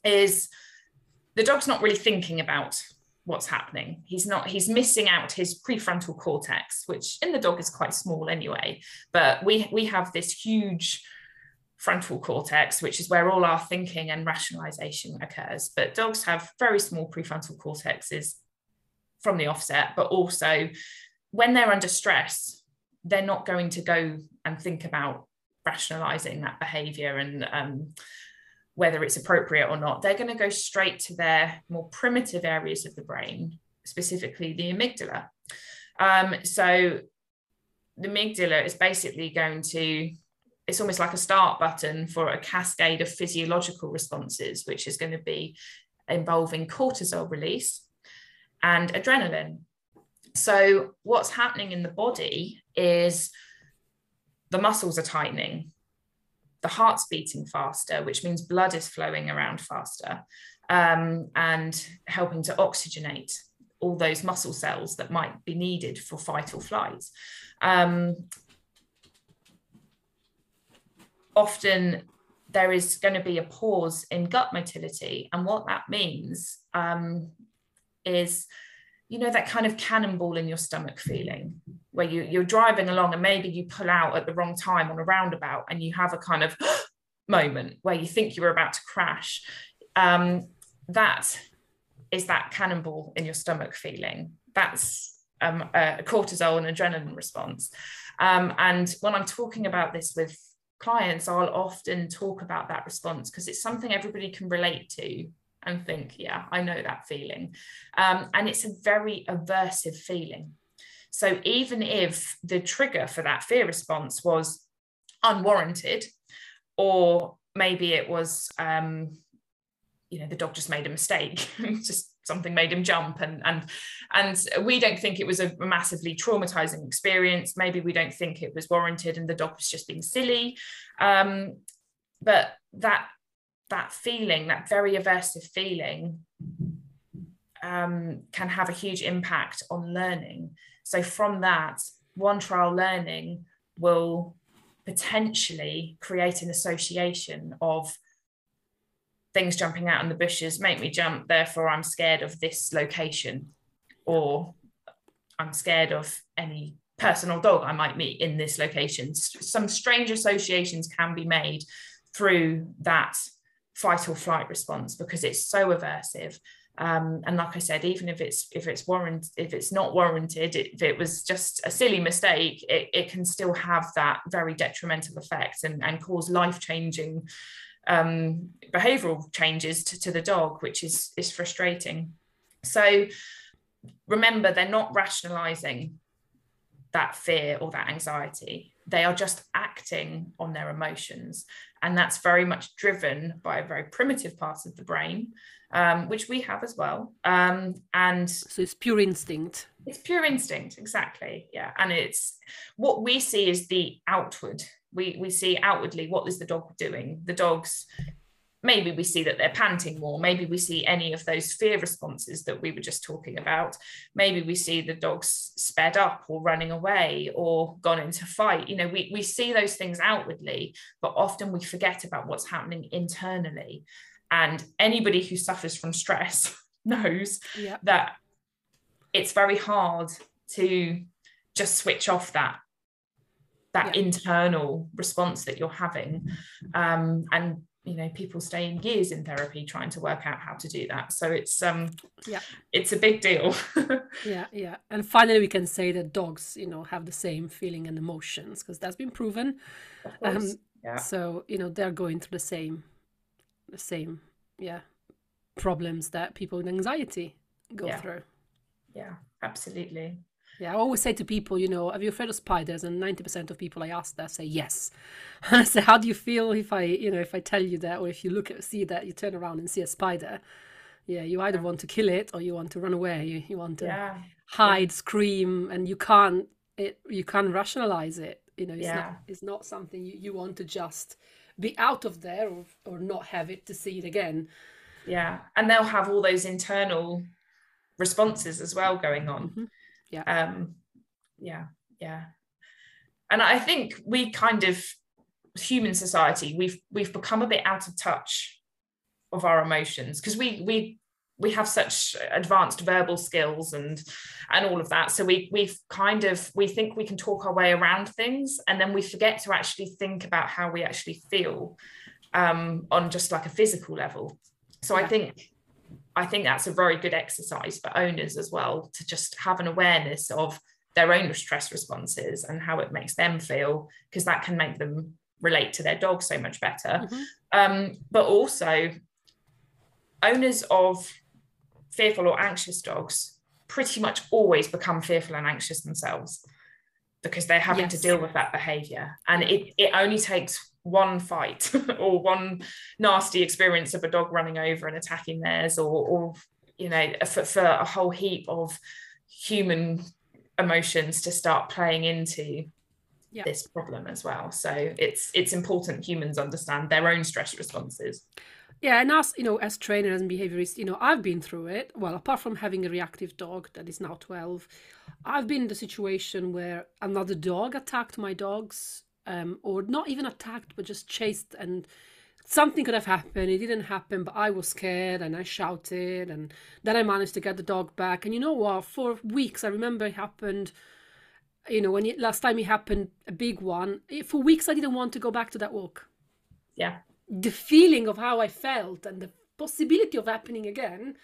is the dog's not really thinking about what's happening. He's not, he's missing out his prefrontal cortex, which in the dog is quite small anyway. But we we have this huge frontal cortex, which is where all our thinking and rationalization occurs. But dogs have very small prefrontal cortexes from the offset, but also when they're under stress, they're not going to go and think about rationalizing that behavior and um, whether it's appropriate or not. They're going to go straight to their more primitive areas of the brain, specifically the amygdala. Um, so the amygdala is basically going to it's almost like a start button for a cascade of physiological responses, which is going to be involving cortisol release and adrenaline. So, what's happening in the body is the muscles are tightening, the heart's beating faster, which means blood is flowing around faster um, and helping to oxygenate all those muscle cells that might be needed for fight or flight. Um, often there is going to be a pause in gut motility. And what that means um, is, you know, that kind of cannonball in your stomach feeling where you, you're driving along and maybe you pull out at the wrong time on a roundabout and you have a kind of moment where you think you were about to crash. Um, that is that cannonball in your stomach feeling. That's um, a cortisol and adrenaline response. Um, and when I'm talking about this with clients, I'll often talk about that response because it's something everybody can relate to and think, yeah, I know that feeling. Um, and it's a very aversive feeling. So even if the trigger for that fear response was unwarranted, or maybe it was, um, you know, the dog just made a mistake, just something made him jump and and and we don't think it was a massively traumatizing experience maybe we don't think it was warranted and the dog was just being silly um, but that that feeling that very aversive feeling um, can have a huge impact on learning. So from that one trial learning will potentially create an association of things jumping out in the bushes make me jump therefore i'm scared of this location or i'm scared of any person or dog i might meet in this location. Some strange associations can be made through that fight or flight response because it's so aversive um, and like I said, even if it's if it's warranted, if it's not warranted, if it was just a silly mistake, it, it can still have that very detrimental effect and, and cause life changing um, behavioral changes to, to the dog, which is, is frustrating. So remember, they're not rationalizing that fear or that anxiety. They are just acting on their emotions. And that's very much driven by a very primitive part of the brain, um, which we have as well. Um, and so it's pure instinct. It's pure instinct, exactly. Yeah. And it's what we see is the outward we we see outwardly what is the dog doing the dogs maybe we see that they're panting more. Maybe we see any of those fear responses that we were just talking about. Maybe we see the dogs sped up or running away or gone into fight. You know we, we see those things outwardly but often we forget about what's happening internally. And anybody who suffers from stress knows yep. that it's very hard to just switch off that that yeah. internal response that you're having. Um, and you know people stay in years in therapy trying to work out how to do that. So it's um yeah. it's a big deal. Yeah yeah. And finally we can say that dogs you know have the same feeling and emotions because that's been proven. Um yeah. so you know they're going through the same the same yeah problems that people with anxiety go yeah. through. Yeah absolutely yeah, I always say to people, you know, are you afraid of spiders? And ninety percent of people I ask that say yes. I say, how do you feel if I, you know, if I tell you that, or if you look at see that, you turn around and see a spider? Yeah, you either want to kill it or you want to run away. You, you want to yeah. hide, scream, and you can't. It you can't rationalize it. You know, it's yeah. not it's not something you, you want to just be out of there or or not have it to see it again. Yeah, and they'll have all those internal responses as well going on. Mm-hmm yeah. Um yeah yeah. And i think we kind of human society we've we've become a bit out of touch of our emotions because we we we have such advanced verbal skills and and all of that. So we we've kind of we think we can talk our way around things and then we forget to actually think about how we actually feel um, on just like a physical level. So yeah. i think i think that's a very good exercise for owners as well to just have an awareness of their own stress responses and how it makes them feel because that can make them relate to their dog so much better mm-hmm. um, but also owners of fearful or anxious dogs pretty much always become fearful and anxious themselves because they're having yes. to deal with that behavior and it, it only takes one fight or one nasty experience of a dog running over and attacking theirs or, or you know for, for a whole heap of human emotions to start playing into yeah. this problem as well so it's it's important humans understand their own stress responses yeah, and as you know, as trainers and behaviorists, you know, I've been through it. Well, apart from having a reactive dog that is now twelve, I've been in the situation where another dog attacked my dogs, um, or not even attacked, but just chased, and something could have happened. It didn't happen, but I was scared and I shouted, and then I managed to get the dog back. And you know what? For weeks, I remember it happened. You know, when it, last time it happened, a big one. For weeks, I didn't want to go back to that walk. Yeah the feeling of how I felt and the possibility of happening again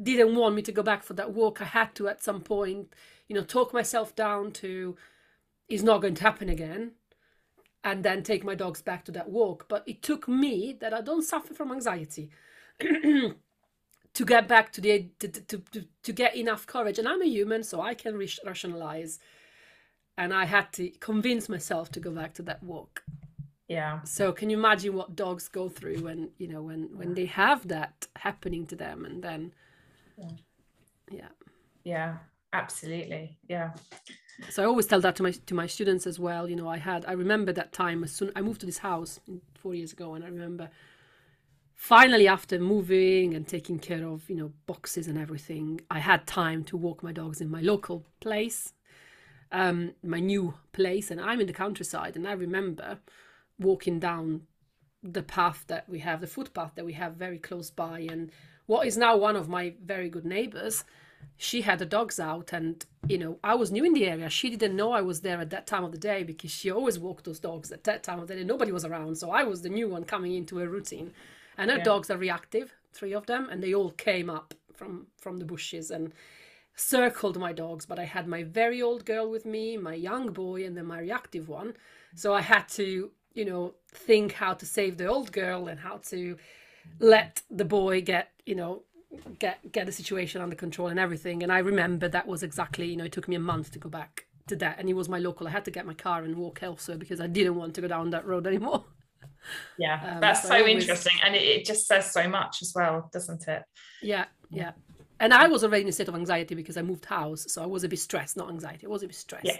didn't want me to go back for that walk. I had to at some point, you know, talk myself down to it's not going to happen again and then take my dogs back to that walk. But it took me that I don't suffer from anxiety to get back to the to, to, to, to get enough courage. And I'm a human, so I can rationalize. And I had to convince myself to go back to that walk. Yeah. So can you imagine what dogs go through when you know when when they have that happening to them and then yeah. Yeah, yeah. Absolutely. Yeah so i always tell that to my to my students as well you know i had i remember that time as soon i moved to this house four years ago and i remember finally after moving and taking care of you know boxes and everything i had time to walk my dogs in my local place um my new place and i'm in the countryside and i remember walking down the path that we have, the footpath that we have very close by. And what is now one of my very good neighbors, she had the dogs out. And, you know, I was new in the area. She didn't know I was there at that time of the day because she always walked those dogs at that time of the day. Nobody was around. So I was the new one coming into her routine. And her yeah. dogs are reactive, three of them, and they all came up from from the bushes and circled my dogs. But I had my very old girl with me, my young boy, and then my reactive one. So I had to you know, think how to save the old girl and how to let the boy get, you know, get get the situation under control and everything. And I remember that was exactly, you know, it took me a month to go back to that. And he was my local. I had to get my car and walk elsewhere because I didn't want to go down that road anymore. Yeah, um, that's so, so always... interesting. And it, it just says so much as well, doesn't it? Yeah, yeah. And I was already in a state of anxiety because I moved house. So I was a bit stressed, not anxiety. I was a bit stressed. Yeah.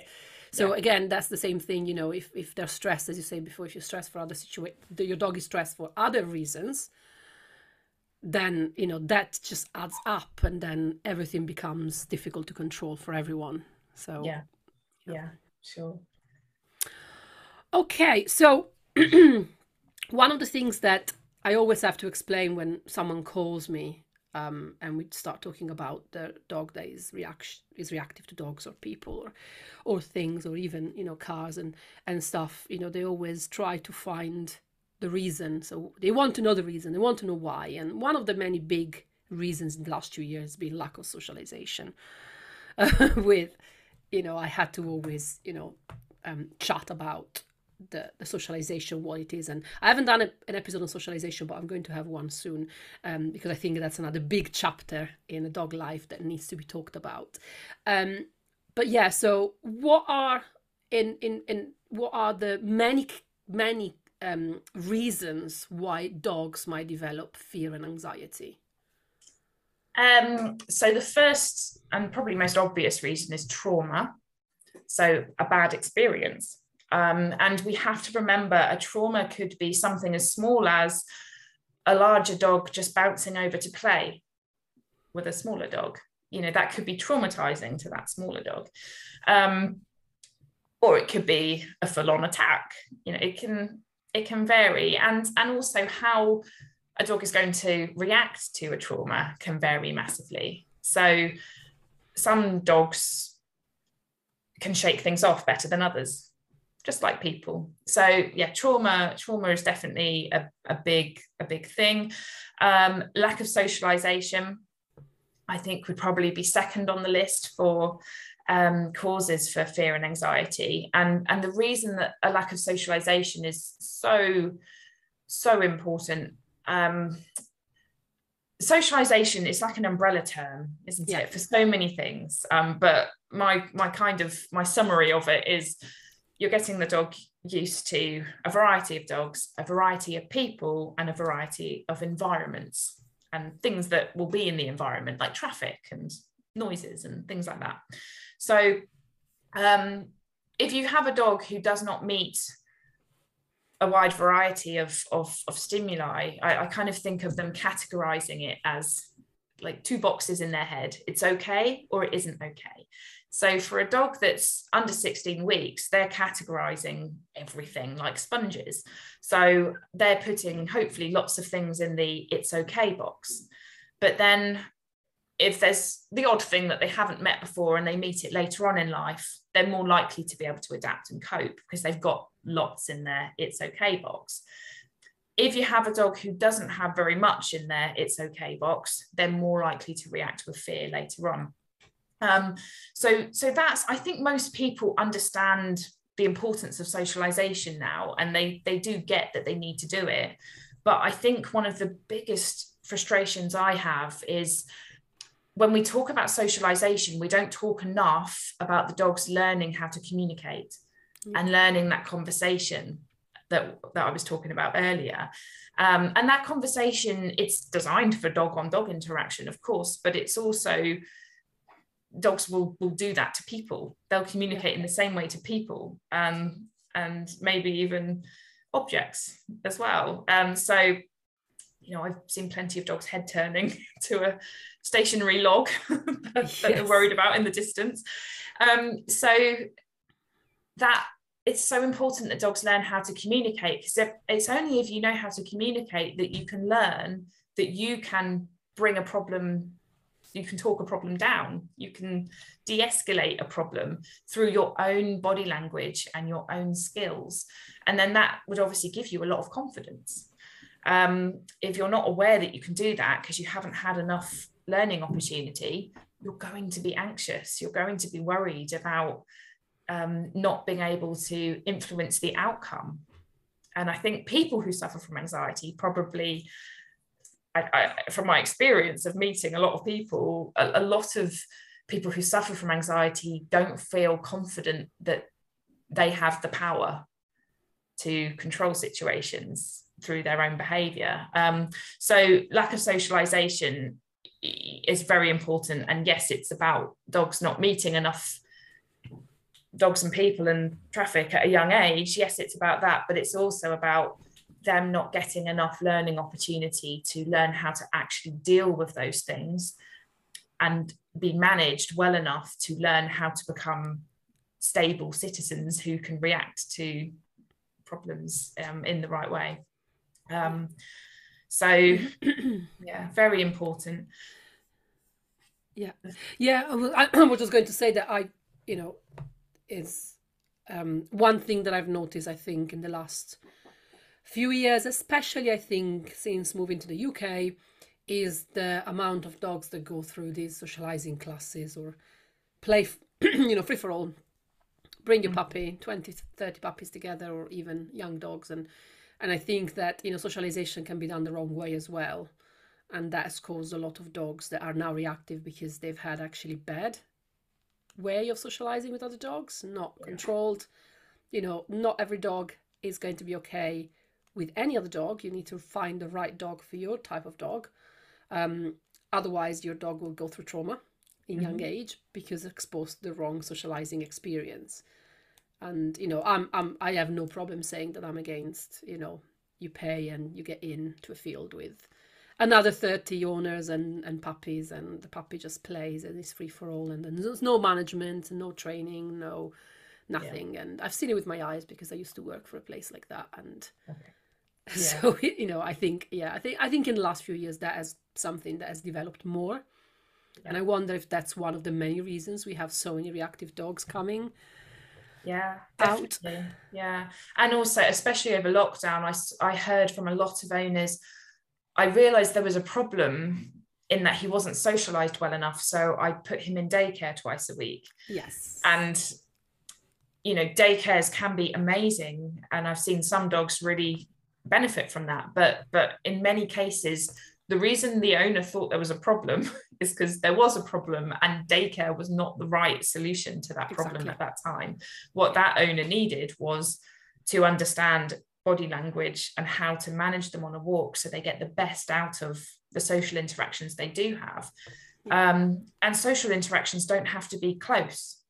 So yeah. again, that's the same thing. You know, if if they're stressed, as you say before, if you're stressed for other situations, your dog is stressed for other reasons, then you know that just adds up, and then everything becomes difficult to control for everyone. So yeah, yeah, sure. Okay, so one of the things that I always have to explain when someone calls me um, and we start talking about the dog that is reaction is reactive to dogs or people or or things or even you know cars and and stuff you know they always try to find the reason. So they want to know the reason they want to know why and one of the many big reasons in the last two years has been lack of socialization uh, with you know i had to always you know um, chat about the, the socialization what it is and i haven't done a, an episode on socialization but i'm going to have one soon um, because i think that's another big chapter in a dog life that needs to be talked about. Um, but yeah so what are in in in what are the many many um, reasons why dogs might develop fear and anxiety um, so the first and probably most obvious reason is trauma so a bad experience um, and we have to remember a trauma could be something as small as a larger dog just bouncing over to play with a smaller dog. You know, that could be traumatizing to that smaller dog. Um, or it could be a full-on attack. You know, it can it can vary. And and also how a dog is going to react to a trauma can vary massively. So some dogs can shake things off better than others, just like people. So yeah, trauma trauma is definitely a, a big a big thing. Um, lack of socialization, I think, would probably be second on the list for um, causes for fear and anxiety. And and the reason that a lack of socialization is so so important um, socialization is like an umbrella term isn't yeah. it for so many things um, but my my kind of my summary of it is you're getting the dog used to a variety of dogs a variety of people and a variety of environments and things that will be in the environment like traffic and noises and things like that so um, if you have a dog who does not meet a wide variety of, of, of stimuli, I, I kind of think of them categorizing it as like two boxes in their head. It's okay or it isn't okay. So for a dog that's under 16 weeks, they're categorizing everything like sponges. So they're putting hopefully lots of things in the it's okay box. But then if there's the odd thing that they haven't met before and they meet it later on in life, they're more likely to be able to adapt and cope because they've got lots in their it's okay box. If you have a dog who doesn't have very much in their it's okay box, they're more likely to react with fear later on. Um, so, so that's I think most people understand the importance of socialization now, and they they do get that they need to do it. But I think one of the biggest frustrations I have is when we talk about socialization, we don't talk enough about the dogs learning how to communicate and learning that conversation that, that I was talking about earlier. Um, and that conversation, it's designed for dog on dog interaction, of course, but it's also dogs will, will do that to people. They'll communicate yeah. in the same way to people um, and maybe even objects as well. Um, so, you know, I've seen plenty of dogs head turning to a stationary log that, yes. they're worried about in the distance. Um, so that it's so important that dogs learn how to communicate because it's only if you know how to communicate that you can learn that you can bring a problem you can talk a problem down you can de-escalate a problem through your own body language and your own skills and then that would obviously give you a lot of confidence um, if you're not aware that you can do that because you haven't had enough learning opportunity, you're going to be anxious. You're going to be worried about um, not being able to influence the outcome. And I think people who suffer from anxiety probably, I, I, from my experience of meeting a lot of people, a, a lot of people who suffer from anxiety don't feel confident that they have the power to control situations through their own behavior. Um, so, lack of socialization is very important. And yes, it's about dogs not meeting enough dogs and people and traffic at a young age. Yes, it's about that, but it's also about them not getting enough learning opportunity to learn how to actually deal with those things and be managed well enough to learn how to become stable citizens who can react to problems um, in the right way. Um, so, yeah, very important. Yeah, yeah. I, I was just going to say that I, you know, is um, one thing that I've noticed. I think in the last few years, especially I think since moving to the UK, is the amount of dogs that go through these socializing classes or play, you know, free for all. Bring your mm. puppy, 20, 30 puppies together, or even young dogs, and and I think that you know socialization can be done the wrong way as well, and that has caused a lot of dogs that are now reactive because they've had actually bad way of socializing with other dogs, not yeah. controlled. You know, not every dog is going to be okay with any other dog. You need to find the right dog for your type of dog. Um, otherwise, your dog will go through trauma in mm-hmm. young age because exposed to the wrong socializing experience and you know i'm i'm i have no problem saying that i'm against you know you pay and you get in to a field with another 30 owners and and puppies and the puppy just plays and it's free for all and, and there's no management and no training no nothing yeah. and i've seen it with my eyes because i used to work for a place like that and okay. Yeah. So you know, I think yeah, I think I think in the last few years that has something that has developed more. Yeah. And I wonder if that's one of the many reasons we have so many reactive dogs coming. Yeah, definitely. Out. Yeah. And also, especially over lockdown, I, I heard from a lot of owners, I realized there was a problem in that he wasn't socialized well enough. So I put him in daycare twice a week. Yes. And you know daycares can be amazing and i've seen some dogs really benefit from that but but in many cases the reason the owner thought there was a problem is because there was a problem and daycare was not the right solution to that problem exactly. at that time. What that owner needed was to understand body language and how to manage them on a walk so they get the best out of the social interactions they do have. Um, and social interactions don't have to be close.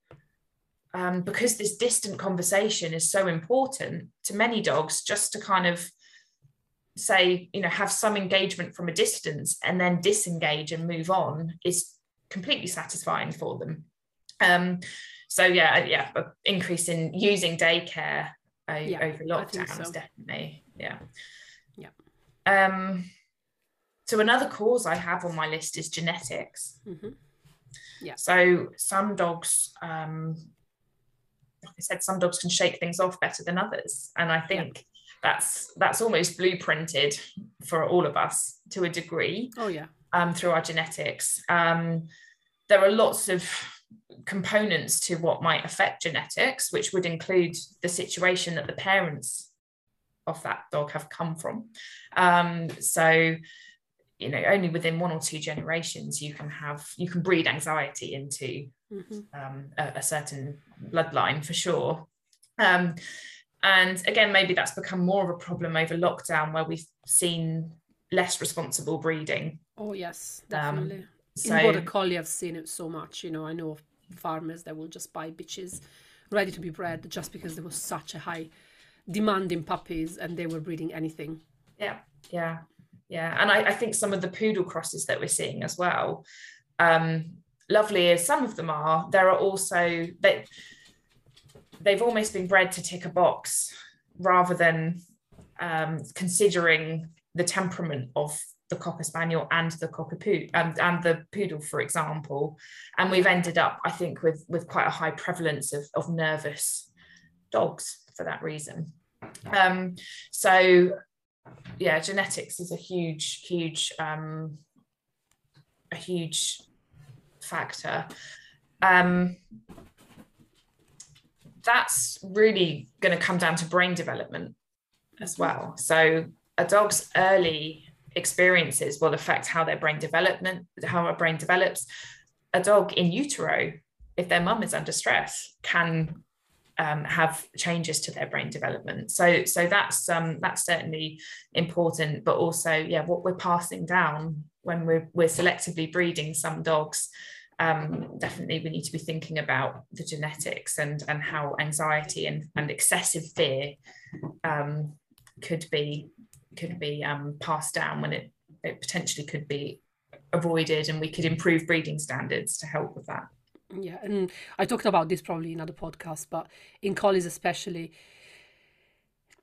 Um, because this distant conversation is so important to many dogs just to kind of say you know have some engagement from a distance and then disengage and move on is completely satisfying for them um, so yeah yeah increase in using daycare uh, yeah, over lockdowns so. definitely yeah yeah um so another cause i have on my list is genetics mm-hmm. yeah so some dogs um like I said, some dogs can shake things off better than others. And I think yeah. That's that's almost blueprinted for all of us to a degree. Oh yeah. Um, through our genetics. Um, there are lots of components to what might affect genetics, which would include the situation that the parents of that dog have come from. Um, so you know only within one or two generations you can have you can breed anxiety into mm-hmm. um, a, a, certain bloodline for sure um, and again maybe that's become more of a problem over lockdown where we've seen less responsible breeding. Oh yes um, definitely. Um, so, in border collie i've seen it so much you know i know farmers that will just buy bitches ready to be bred just because there was such a high demand in puppies and they were breeding anything. Yeah yeah yeah. And I, I, think some of the poodle crosses that we're seeing as well um, lovely as some of them are there are also they they've almost been bred to tick a box rather than um, considering the temperament of the cocker spaniel and the cockapoo and, and the poodle for example and we've ended up i think with with quite a high prevalence of, of nervous dogs for that reason um, so yeah, genetics is a huge, huge, um, a huge factor. Um, that's really going to come down to brain development as well. So a dog's early experiences will affect how their brain development, how our brain develops. A dog in utero, if their mum is under stress, can um, have changes to their brain development. So so that's um, that's certainly important. But also, yeah, what we're passing down when we're we're selectively breeding some dogs. Um, definitely we need to be thinking about the genetics and and how anxiety and, and excessive fear um, could be could be um, passed down when it, it potentially could be avoided and we could improve breeding standards to help with that. Yeah, and I talked about this probably in other podcasts, but in collies especially,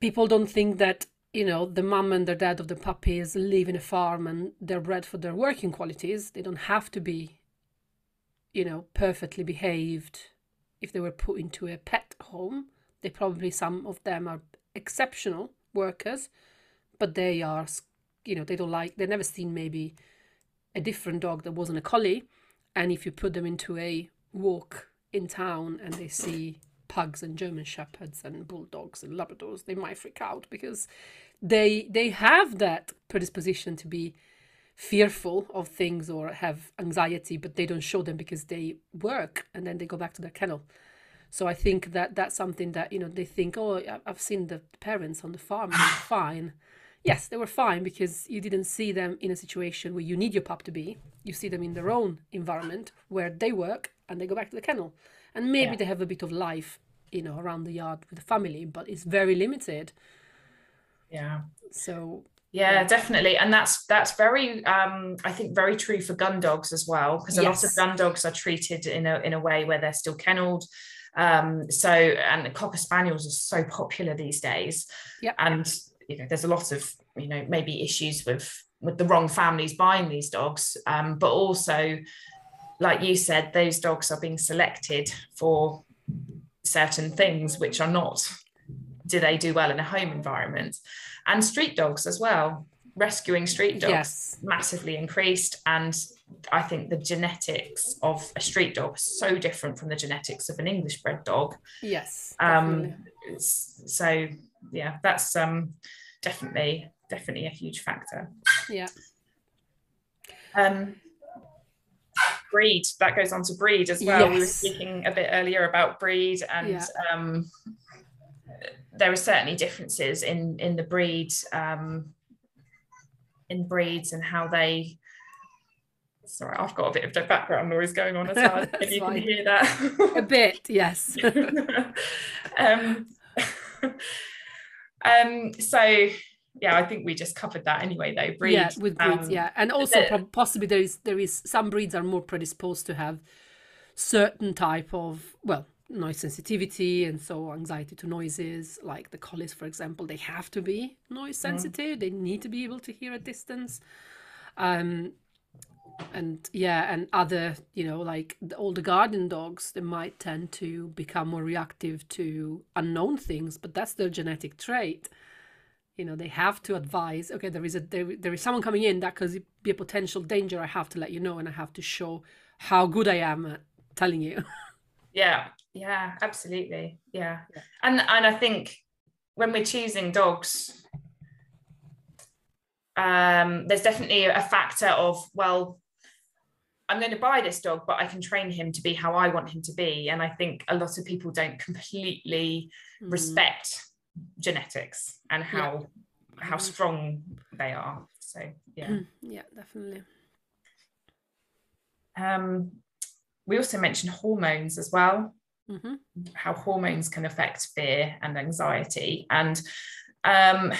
people don't think that you know the mum and the dad of the puppies live in a farm and they're bred for their working qualities. They don't have to be, you know, perfectly behaved. If they were put into a pet home, they probably some of them are exceptional workers, but they are, you know, they don't like. They've never seen maybe a different dog that wasn't a collie and if you put them into a walk in town and they see pugs and German shepherds and bulldogs and labradors, they might freak out because they they have that predisposition to be fearful of things or have anxiety, but they don't show them because they work and then they go back to their kennel. So I think that that's something that you know they think, oh, I've seen the parents on the farm, they're fine yes, they were fine because you didn't see them in a situation where you need your pup to be. You see them in their own environment where they work and they go back to the kennel. And maybe yeah. they have a bit of life, you know, around the yard with the family, but it's very limited. Yeah. So yeah, definitely. And that's that's very um I think very true for gun dogs as well, because a yes. lot of gun dogs are treated in a in a way where they're still kennelled. Um, so and the cocker spaniels are so popular these days. Yeah. And you know there's a lot of you know maybe issues with with the wrong families buying these dogs um, but also like you said those dogs are being selected for certain things which are not do they do well in a home environment and street dogs as well rescuing street dogs Yes. massively increased and i think the genetics of a street dog is so different from the genetics of an english bred dog Yes. um definitely. so yeah that's um definitely definitely a huge factor Yeah. um breed that goes on to breed as well we were speaking a bit earlier about breed and Yeah. um there are certainly differences in in the breed um in breeds and how they sorry i've got a bit of the background noise going on as well if you can hear that A bit, yes. um, um, so yeah, I think we just covered that anyway, though. Breed, yeah, with breeds, um, yeah, and also the- possibly there is there is some breeds are more predisposed to have certain type of well noise sensitivity and so anxiety to noises like the collies for example they have to be noise sensitive. They need to be able to hear a distance. Um and yeah and other you know like the older guardian dogs they might tend to become more reactive to unknown things but that's their genetic trait. You know they have to advise okay there is a there, there is someone coming in that could be a potential danger. I have to let you know and i have to show how good i am at telling you. Yeah, yeah, absolutely, yeah. Yeah. And and I think when we're choosing dogs, um, there's definitely a factor of well. I'm going to buy this dog, but I can train him to be how I want him to be. And I think a lot of people don't completely Mm. respect genetics and how how Mhm. strong they are so yeah Mm, yeah definitely um we also mentioned hormones as well hmm how hormones can affect fear and anxiety. And um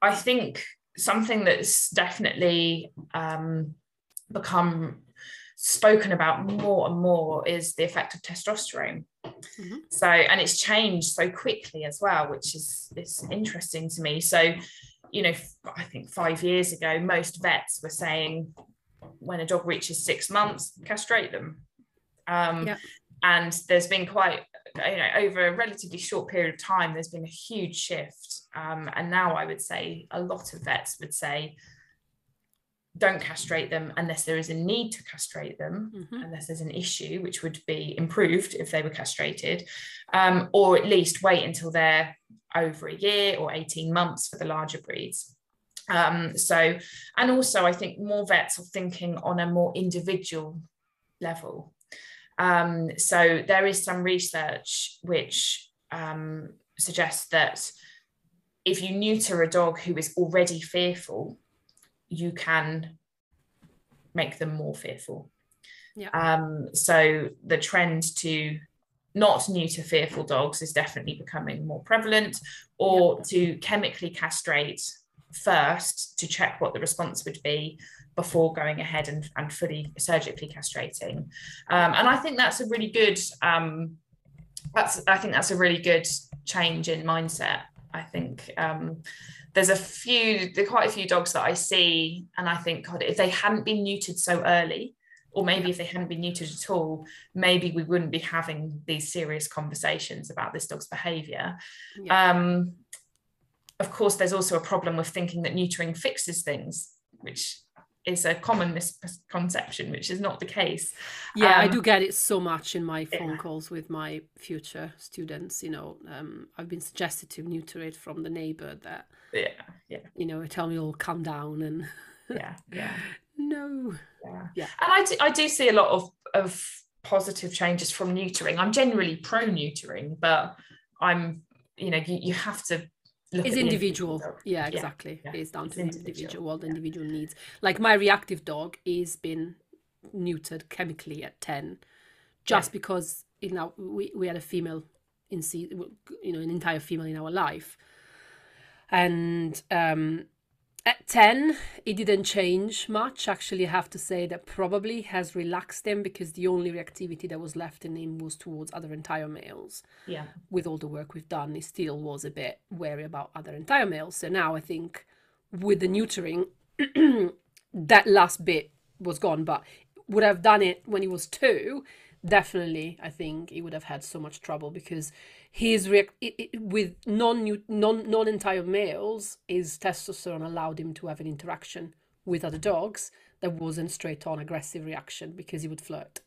i think something that's definitely um become spoken about more and more is the effect of testosterone. Mhm. so and it's changed so quickly as well which is it's interesting to me. So you know i think five years ago most vets were saying when a dog reaches six months castrate them. Um, Yeah. And there's been quite you know over a relatively short period of time there's been a huge shift. Um, and now i would say a lot of vets would say don't castrate them unless there is a need to castrate them hmm unless there's an issue which would be improved if they were castrated. Um, or at least wait until they're over a year or 18 months for the larger breeds. Um, so and also i think more vets are thinking on a more individual level um, so there is some research which um, suggests that if you neuter a dog who is already fearful you can make them more fearful Yeah. um, so the trend to not neuter fearful dogs is definitely becoming more prevalent, or to chemically castrate first to check what the response would be before going ahead and, and fully surgically castrating. Um, and I think that's a really good um, that's I think that's a really good change in mindset. I think um, there's a few there are quite a few dogs that I see and I think God if they hadn't been neutered so early or maybe if they hadn't been neutered at all maybe we wouldn't be having these serious conversations about this dog's behavior Yeah. um, of course there's also a problem with thinking that neutering fixes things which is a common misconception which is not the case Yeah, I Um, do get it so much in my phone yeah. calls with my future students. You know, um, I've been suggested to neuter it from the neighbor that, yeah yeah you know, tell me, all calm down," and yeah yeah no, yeah. Yeah. And I do, I do see a lot of, of positive changes from neutering. I'm generally pro neutering, but I'm, you know, you, you have to it's at individual. Yeah, exactly. yeah, It's down it's to individual, individual, what the yeah. individual needs. Like my reactive dog is been neutered chemically at ten, just because you know we, we had a female in you know an entire female in our life, and um at 10 it didn't change much. Actually i have to say that probably has relaxed him because the only reactivity that was left in him was towards other entire males. Yeah. With all the work we've done he still was a bit wary about other entire males. So now i think with the neutering that last bit was gone. But would have done it when he was two definitely i think he would have had so much trouble because his re- it, it, with non non non entire males his testosterone allowed him to have an interaction with other dogs that wasn't straight on aggressive reaction because he would flirt.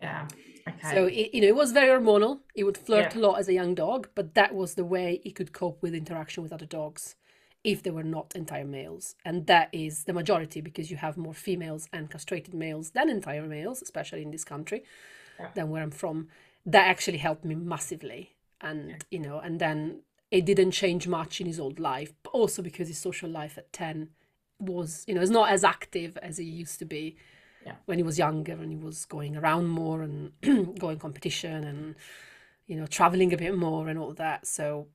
Yeah okay. So it, you know it was very hormonal. He would flirt Yeah. a lot as a young dog but that was the way he could cope with interaction with other dogs if they were not entire males. And that is the majority because you have more females and castrated males than entire males especially in this country Yeah. than where i'm from. That actually helped me massively and you know and then it didn't change much in his old life but also because his social life at 10 was you know is not as active as he used to be Yeah. when he was younger and he was going around more and going competition and you know traveling a bit more and all that. So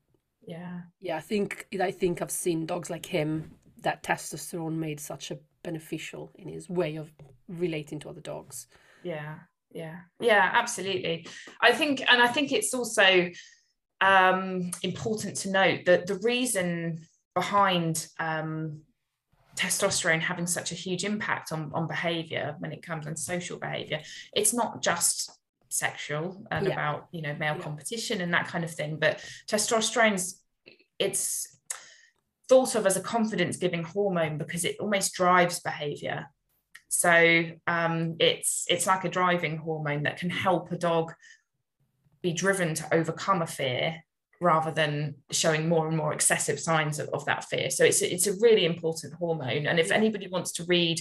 yeah. yeah i think i think i've seen dogs like him that testosterone made such a beneficial in his way of relating to other dogs. Yeah. Yeah. Yeah absolutely. I think and i think it's also um important to note that the reason behind um testosterone having such a huge impact on on behavior when it comes on social behavior it's not just sexual and Yeah. about you know male Yeah. competition and that kind of thing but testosterone's it's thought of as a confidence giving hormone because it almost drives behavior so um, it's it's like a driving hormone that can help a dog be driven to overcome a fear rather than showing more and more excessive signs of, of that fear. So it's a, it's a really important hormone. And if anybody wants to read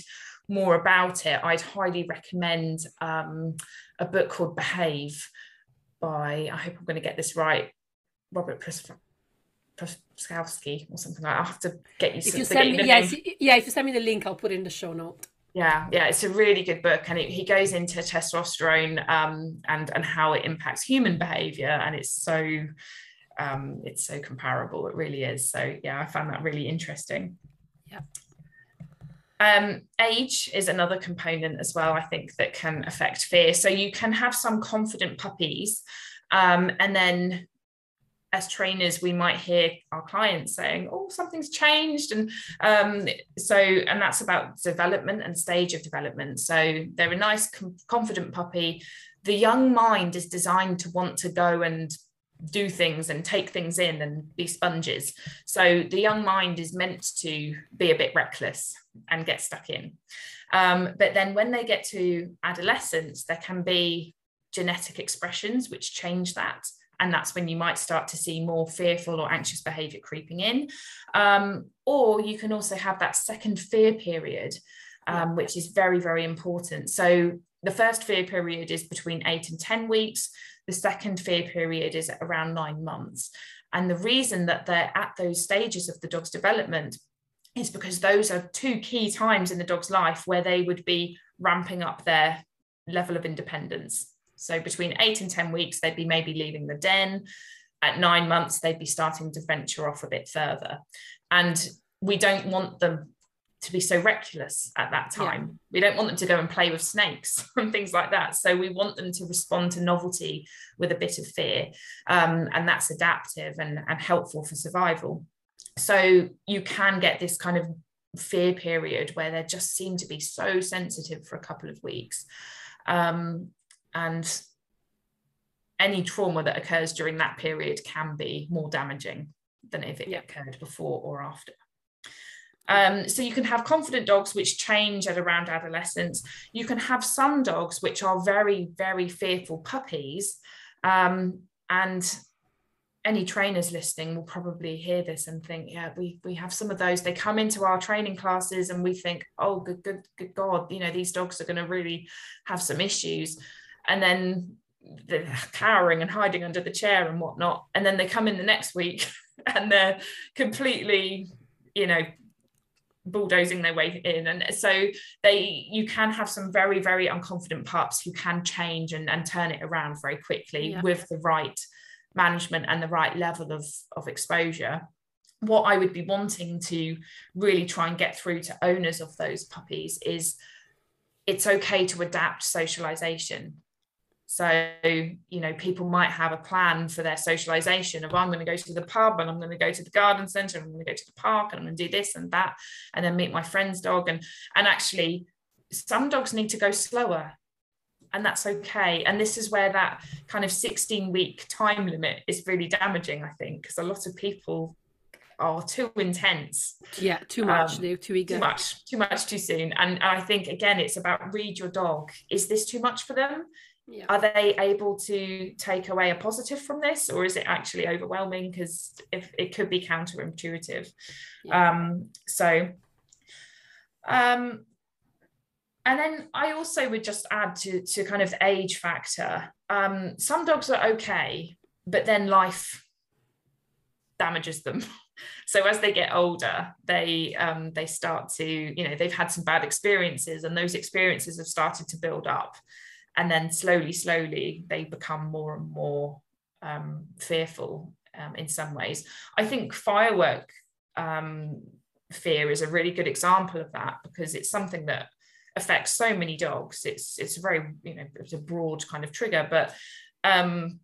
more about it, I'd highly recommend um, a book called Behave by I hope I'm going to get this right, Robert Pruskowski or something like. that. I'll have to get you. if you to send me the yeah, if- yeah if you send me the link i'll put it in the show note Yeah, yeah, it's a really good book, and it, he goes into testosterone um, and and how it impacts human behavior, and it's so um, it's so comparable. It really is. So yeah, I found that really interesting. Yeah. Um, age is another component as well. I think that can affect fear. So you can have some confident puppies, um, and then as trainers, we might hear our clients saying, "Oh, something's changed," and um, so and that's about development and stage of development. So they're a nice, com- confident puppy. The young mind is designed to want to go and do things and take things in and be sponges. So the young mind is meant to be a bit reckless and get stuck in. Um, but then when they get to adolescence, there can be genetic expressions which change that. And that's when you might start to see more fearful or anxious behavior creeping in. Um, or you can also have that second fear period, um, which is very, very important. So the first fear period is between eight and 10 weeks. The second fear period is around nine months. And the reason that they're at those stages of the dog's development is because those are two key times in the dog's life where they would be ramping up their level of independence. So between eight and 10 weeks, they'd be maybe leaving the den. At nine months, they'd be starting to venture off a bit further. And we don't want them to be so reckless at that Yeah. time. We don't want them to go and play with snakes and things like that. So we want them to respond to novelty with a bit of fear. Um, and that's adaptive and, and helpful for survival. So you can get this kind of fear period where they just seem to be so sensitive for a couple of weeks. Um, and any trauma that occurs during that period can be more damaging than if it Yeah. occurred before or after. Um, so you can have confident dogs which change at around adolescence. You can have some dogs which are very, very fearful puppies. Um, and any trainers listening will probably hear this and think, yeah, we we have some of those. They come into our training classes and we think, oh, good, good, good God, you know, these dogs are going to really have some issues. And then they're cowering and hiding under the chair and whatnot. And then they come in the next week and they're completely, you know, bulldozing their way in and so they you can have some very very unconfident pups who can change and, and turn it around very quickly Yeah. with the right management and the right level of of exposure what I would be wanting to really try and get through to owners of those puppies is it's okay to adapt socialization. So, you know, people might have a plan for their socialization of I'm going to go to the pub and I'm going to go to the garden center, and I'm going to go to the park and I'm going to do this and that, and then meet my friend's dog. And and actually, some dogs need to go slower. And that's okay. And this is where that kind of 16 week time limit is really damaging, I think, because a lot of people are too intense. Yeah, too much. Um, They're too eager. Too much, too much too soon. And, and I think again, it's about read your dog. Is this too much for them? Yeah. Are they able to take away a positive from this, or is it actually overwhelming? Because if it could be counterintuitive. Yeah. Um, so um, and then I also would just add to, to kind of the age factor. Um, some dogs are okay, but then life damages them. so as they get older they um, they start to you know they've had some bad experiences and those experiences have started to build up and then slowly slowly they become more and more um, fearful um, in some ways i think firework um, fear is a really good example of that because it's something that affects so many dogs it's it's a very you know it's a broad kind of trigger but um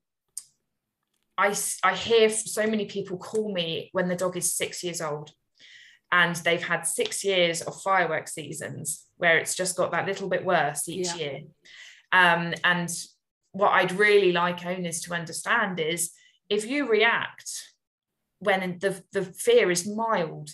I, I hear so many people call me when the dog is six years old and they've had six years of firework seasons where it's just got that little bit worse each yeah. year. Um, and what I'd really like owners to understand is if you react when the, the fear is mild,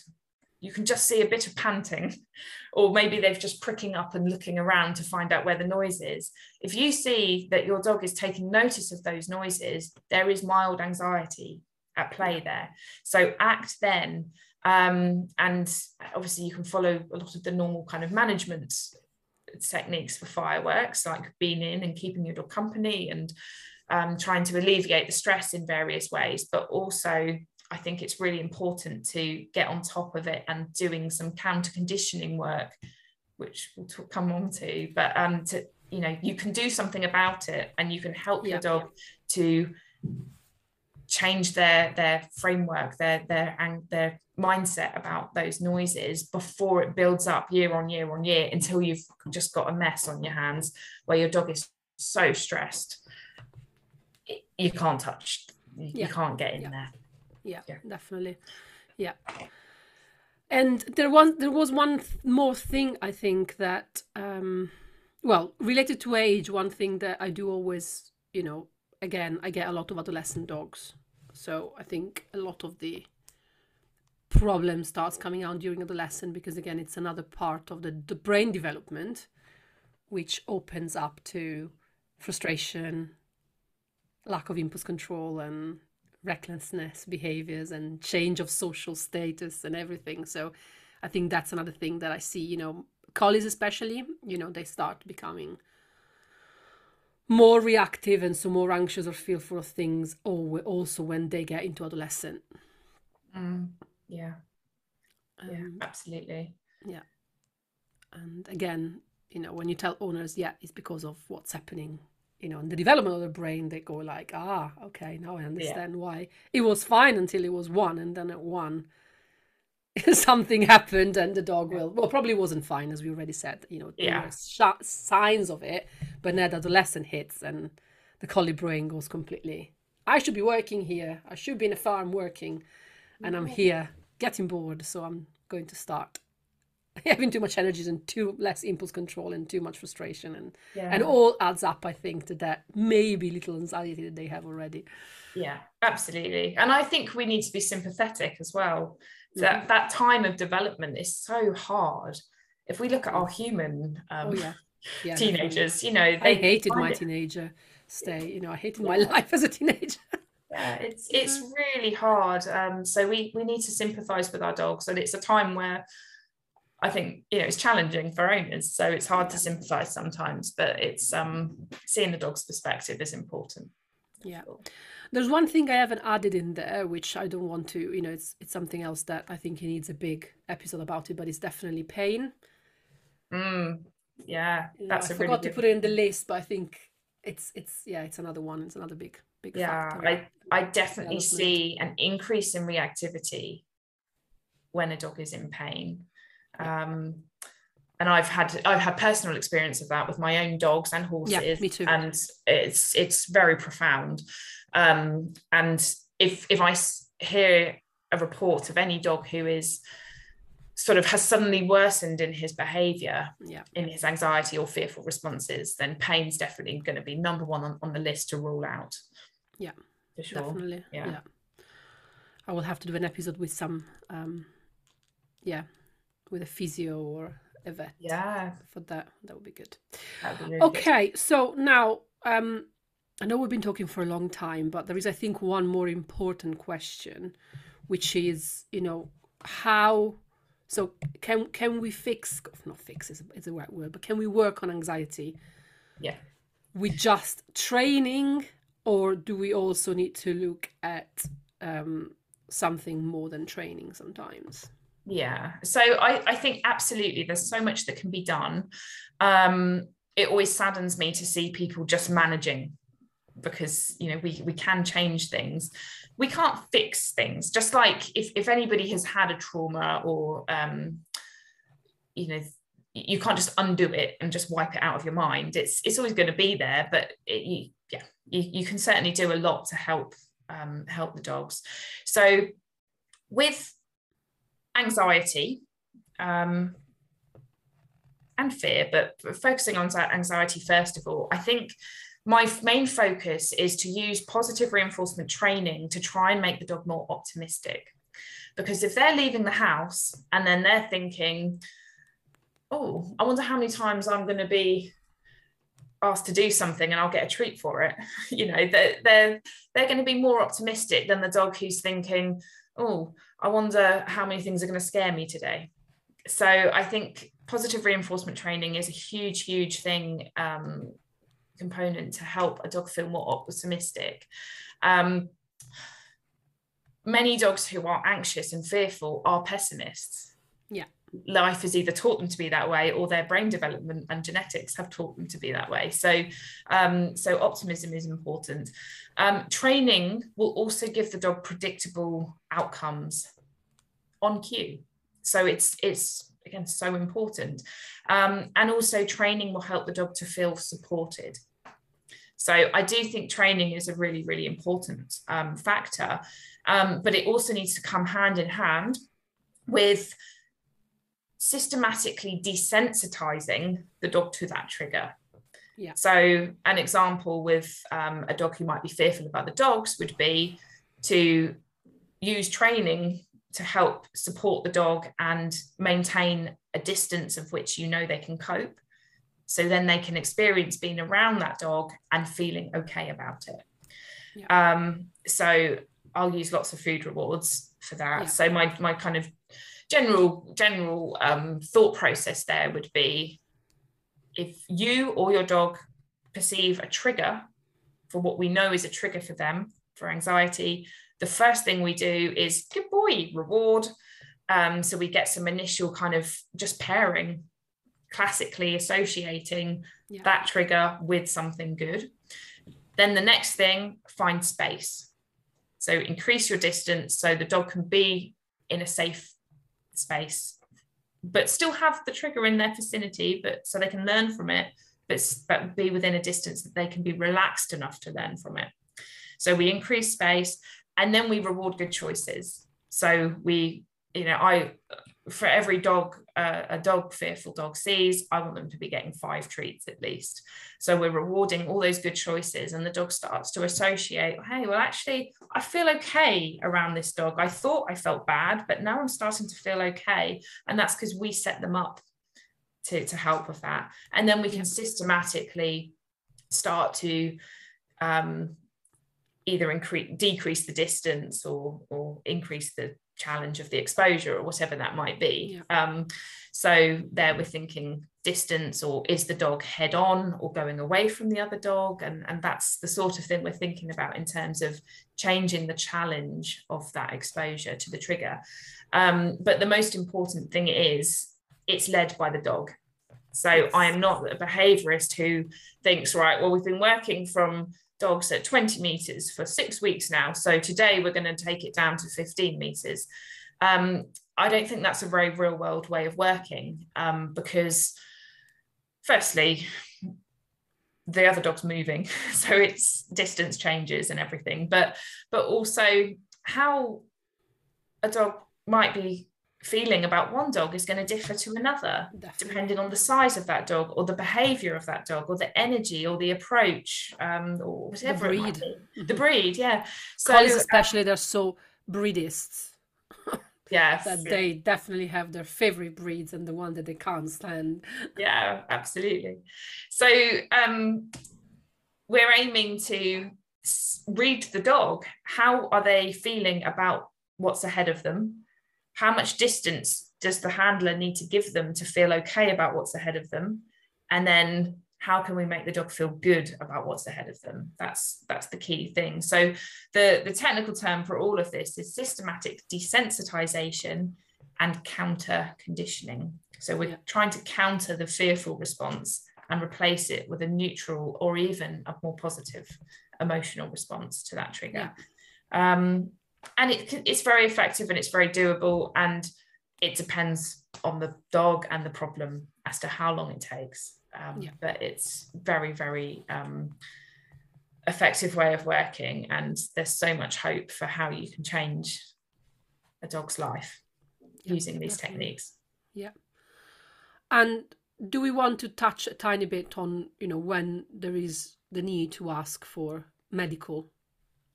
you can just see a bit of panting, or maybe they've just pricking up and looking around to find out where the noise is. If you see that your dog is taking notice of those noises, there is mild anxiety at play there. So act then. Um, and obviously, you can follow a lot of the normal kind of management techniques for fireworks, like being in and keeping your dog company and um, trying to alleviate the stress in various ways, but also I think it's really important to get on top of it and doing some counter conditioning work, which we'll talk, come on to. But um, to you know, you can do something about it, and you can help yeah. your dog to change their their framework, their their and their mindset about those noises before it builds up year on year on year until you've just got a mess on your hands where your dog is so stressed you can't touch you, yeah. can't get in yeah. there yeah, yeah. definitely yeah and there was there was one more thing i think that um well related to age one thing that i do always you know again i get a lot of adolescent dogs so i think a lot of the problem starts coming out during adolescence because again it's another part of the, the brain development which opens up to frustration lack of impulse control and recklessness behaviors and change of social status and everything. So i think that's another thing that i see you know collies especially you know they start becoming more reactive and so more anxious or fearful of things or also when they get into adolescent mm, yeah yeah um, absolutely yeah and again you know when you tell owners yeah it's because of what's happening you know, in the development of the brain, they go like, ah, okay, now I understand yeah. why it was fine until it was one, and then at one, something happened, and the dog will well probably wasn't fine, as we already said. You know, yeah. sh- signs of it, but then the adolescent hits, and the collie brain goes completely. I should be working here. I should be in a farm working, and I'm here getting bored, so I'm going to start having too much energy and too less impulse control and too much frustration and yeah. and all adds up i think to that maybe little anxiety that they have already. Yeah absolutely. And i think we need to be sympathetic as well. That mm-hmm. that time of development is so hard. If we look at our human um, oh, yeah. Yeah, teenagers you know they I hated my it... teenager stay you know i hated my life as a teenager yeah it's it's really hard um, so we we need to sympathize with our dogs and it's a time where I think you know it's challenging for owners, so it's hard to sympathise sometimes. But it's um, seeing the dog's perspective is important. Yeah, there's one thing I haven't added in there, which I don't want to. You know, it's it's something else that I think he needs a big episode about it, but it's definitely pain. Mm, yeah, that's know, I forgot really to put it in the list, but I think it's it's yeah, it's another one. It's another big big. Yeah, I I definitely see an increase in reactivity when a dog is in pain. Um, and I've had I've had personal experience of that with my own dogs and horses. Yeah, me too. And it's it's very profound. Um, and if if I hear a report of any dog who is sort of has suddenly worsened in his behavior yeah. in his anxiety or fearful responses then pain's definitely going to be number one on, on the list to rule out yeah for sure definitely yeah. yeah i will have to do an episode with some um yeah with a physio or a vet yeah for that that would be good be really okay good. so now um i know we've been talking for a long time but there is i think one more important question which is you know how so can can we fix not fix is, is the right word, but can we work on anxiety? Yeah. With just training, or do we also need to look at um, something more than training sometimes? Yeah. So I, I think absolutely there's so much that can be done. Um, it always saddens me to see people just managing because you know we we can change things we can't fix things just like if, if anybody has had a trauma or um, you know you can't just undo it and just wipe it out of your mind it's it's always going to be there but it, you, yeah you, you can certainly do a lot to help um, help the dogs so with anxiety um, and fear but focusing on anxiety first of all i think my main focus is to use positive reinforcement training to try and make the dog more optimistic. Because if they're leaving the house and then they're thinking, oh, I wonder how many times I'm going to be asked to do something and I'll get a treat for it. You know, they're, they're, they're going to be more optimistic than the dog who's thinking, oh, I wonder how many things are going to scare me today. So I think positive reinforcement training is a huge, huge thing um, component to help a dog feel more optimistic. Um, many dogs who are anxious and fearful are pessimists. Yeah. Life has either taught them to be that way or their brain development and genetics have taught them to be that way. So, um, so optimism is important. Um, training will also give the dog predictable outcomes on cue. So it's it's again so important. Um, and also training will help the dog to feel supported. So I do think training is a really, really important um, factor, um, but it also needs to come hand in hand with systematically desensitizing the dog to that trigger. Yeah. So an example with um, a dog who might be fearful about the dogs would be to use training to help support the dog and maintain a distance of which you know they can cope so then they can experience being around that dog and feeling okay about it. Yeah. Um, so I'll use lots of food rewards for that. Yeah. So my my kind of general general um, thought process there would be if you or your dog perceive a trigger for what we know is a trigger for them for anxiety, the first thing we do is good boy reward. Um, so we get some initial kind of just pairing classically associating yeah. that trigger with something good. Then the next thing, find space. So increase your distance so the dog can be in a safe space, but still have the trigger in their vicinity, but so they can learn from it, but, but be within a distance that they can be relaxed enough to learn from it. So we increase space and then we reward good choices. So we, you know, I for every dog uh, a dog fearful dog sees i want them to be getting five treats at least. So we're rewarding all those good choices and the dog starts to associate hey well actually i feel okay around this dog. I thought i felt bad but now i'm starting to feel okay. And that's because we set them up to, to help with that. And then we can systematically start to um, either increase decrease the distance or or increase the challenge of the exposure or whatever that might be. Yeah. Um, so there we're thinking distance or is the dog head on or going away from the other dog? And, and that's the sort of thing we're thinking about in terms of changing the challenge of that exposure to the trigger. Um, but the most important thing is it's led by the dog. So. I am not a behaviorist who thinks, right, well, we've been working from dogs at 20 meters for six weeks now. So today we're going to take it down to 15 meters. Um, I don't think that's a very real world way of working um, because, firstly, the other dog's moving, so its distance changes and everything. But but also how a dog might be feeling about one dog is going to differ to another Definitely. depending on the size of that dog or the behavior of that dog or the energy or the approach um, or whatever the breed. the mm-hmm. breed yeah. So Collies especially they're so breedists. Yes. That they definitely have their favorite breeds and the one that they can't stand. Yeah absolutely. So um we're aiming to read the dog. How are they feeling about what's ahead of them how much distance does the handler need to give them to feel okay about what's ahead of them? And then how can we make the dog feel good about what's ahead of them? That's that's the key thing. So the the technical term for all of this is systematic desensitization and counter conditioning. So we're yeah. trying to counter the fearful response and replace it with a neutral or even a more positive emotional response to that trigger. Yeah. um, and it, it's very effective and it's very doable and it depends on the dog and the problem as to how long it takes um, yeah. but it's very very um, effective way of working and there's so much hope for how you can change a dog's life yeah, using these definitely. techniques yeah and do we want to touch a tiny bit on you know when there is the need to ask for medical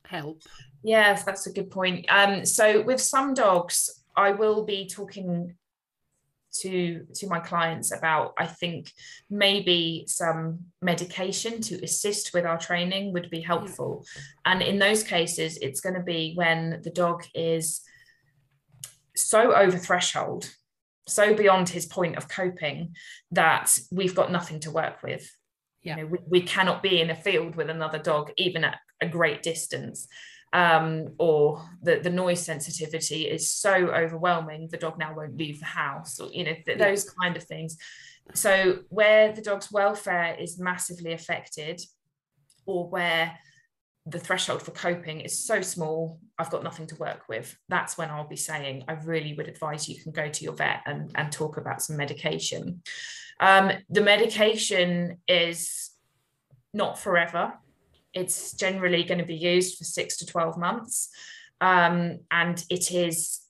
help. Yes that's a good point. Um, so with some dogs i will be talking to to my clients about i think maybe some medication to assist with our training would be helpful. And in those cases it's going to be when the dog is so over threshold so beyond his point of coping that we've got nothing to work with. Yeah. You know, we, we cannot be in a field with another dog even at a great distance um, or the, the noise sensitivity is so overwhelming the dog now won't leave the house or you know th- those kind of things. So where the dog's welfare is massively affected or where the threshold for coping is so small i've got nothing to work with. That's when i'll be saying i really would advise you can go to your vet and, and talk about some medication. Um, the medication is not forever it's generally going to be used for six to 12 months. Um, and it is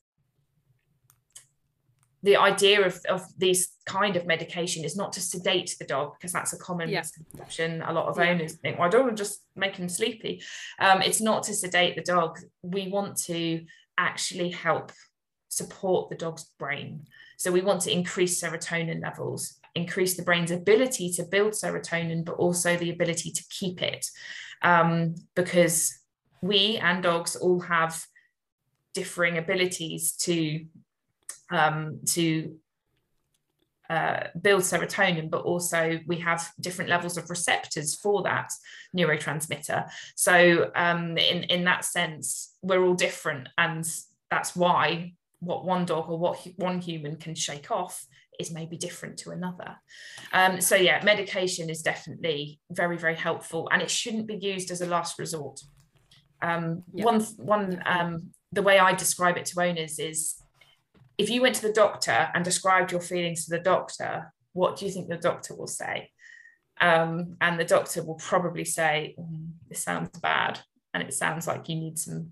the idea of, of these kind of medication is not to sedate the dog because that's a common yeah. misconception. A lot of yeah. owners think, well, I don't want to just make him sleepy. Um, it's not to sedate the dog. We want to actually help support the dog's brain. So we want to increase serotonin levels, increase the brain's ability to build serotonin, but also the ability to keep it um, because we and dogs all have differing abilities to um, to uh, build serotonin, but also we have different levels of receptors for that neurotransmitter. So um, in in that sense, we're all different, and that's why what one dog or what one human can shake off is maybe different to another. Um, so yeah, medication is definitely very, very helpful and it shouldn't be used as a last resort. Um, yeah. One, one um, the way I describe it to owners is if you went to the doctor and described your feelings to the doctor, what do you think the doctor will say? Um, and the doctor will probably say, mm, this sounds bad and it sounds like you need some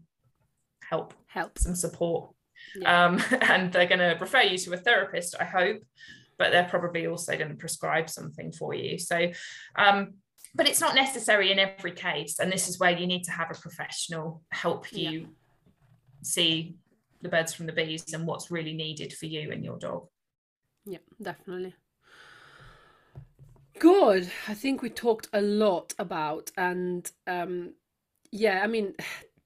help, help, some support yeah. um, and they're going to refer you to a therapist, I hope, but they're probably also going to prescribe something for you. So, um, but it's not necessary in every case. And this is where you need to have a professional help you yeah. see the birds from the bees and what's really needed for you and your dog. Yeah, definitely. Good. I think we talked a lot about, and um, yeah, I mean,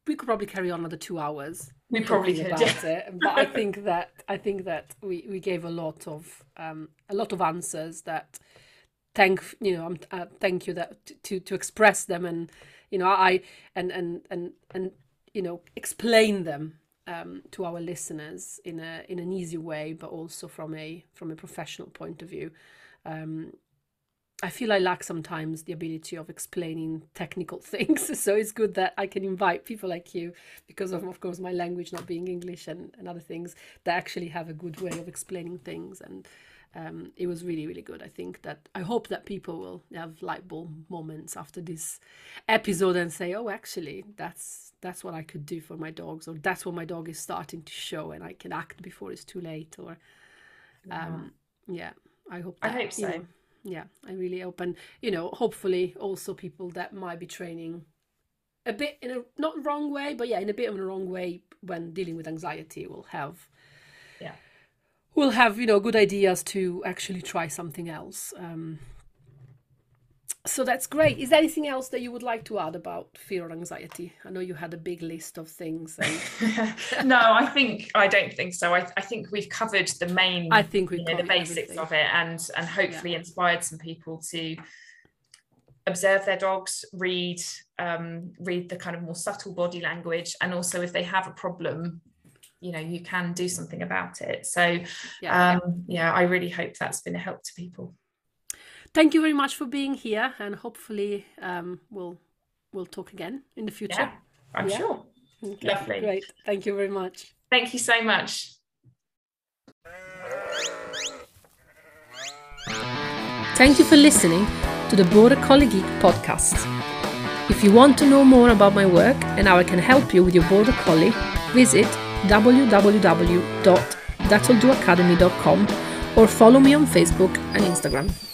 we could probably carry on another two hours we probably could about yeah. it but i think that i think that we we gave a lot of um a lot of answers that thank you know uh, thank you that to to express them and you know i and and and and you know explain them um, to our listeners in a in an easy way but also from a from a professional point of view um, I feel I lack sometimes the ability of explaining technical things. So it's good that I can invite people like you, because of, of course, my language not being English and, and other things, that actually have a good way of explaining things. And um, it was really, really good. I think that I hope that people will have light bulb moments after this episode and say, oh, actually, that's that's what I could do for my dogs, or that's what my dog is starting to show, and I can act before it's too late. Or, um, yeah, I hope. That, I hope so. You know, yeah i really hope and you know hopefully also people that might be training a bit in a not wrong way but yeah in a bit of a wrong way when dealing with anxiety will have yeah. will have you know good ideas to actually try something else. Um so that's great. Is there anything else that you would like to add about fear or anxiety? I know you had a big list of things. And... no, I think I don't think so. I, I think we've covered the main. I think we you know, the basics everything. of it, and and hopefully yeah. inspired some people to observe their dogs, read um, read the kind of more subtle body language, and also if they have a problem, you know, you can do something about it. So, yeah, um, yeah. yeah I really hope that's been a help to people thank you very much for being here, and hopefully um, we'll we'll talk again in the future. Yeah, I'm yeah? sure. Okay, Lovely. Great. Thank you very much. Thank you so much. Thank you for listening to the Border Collie Geek podcast. If you want to know more about my work and how I can help you with your Border Collie, visit www.that'lldoacademy.com or follow me on Facebook and Instagram.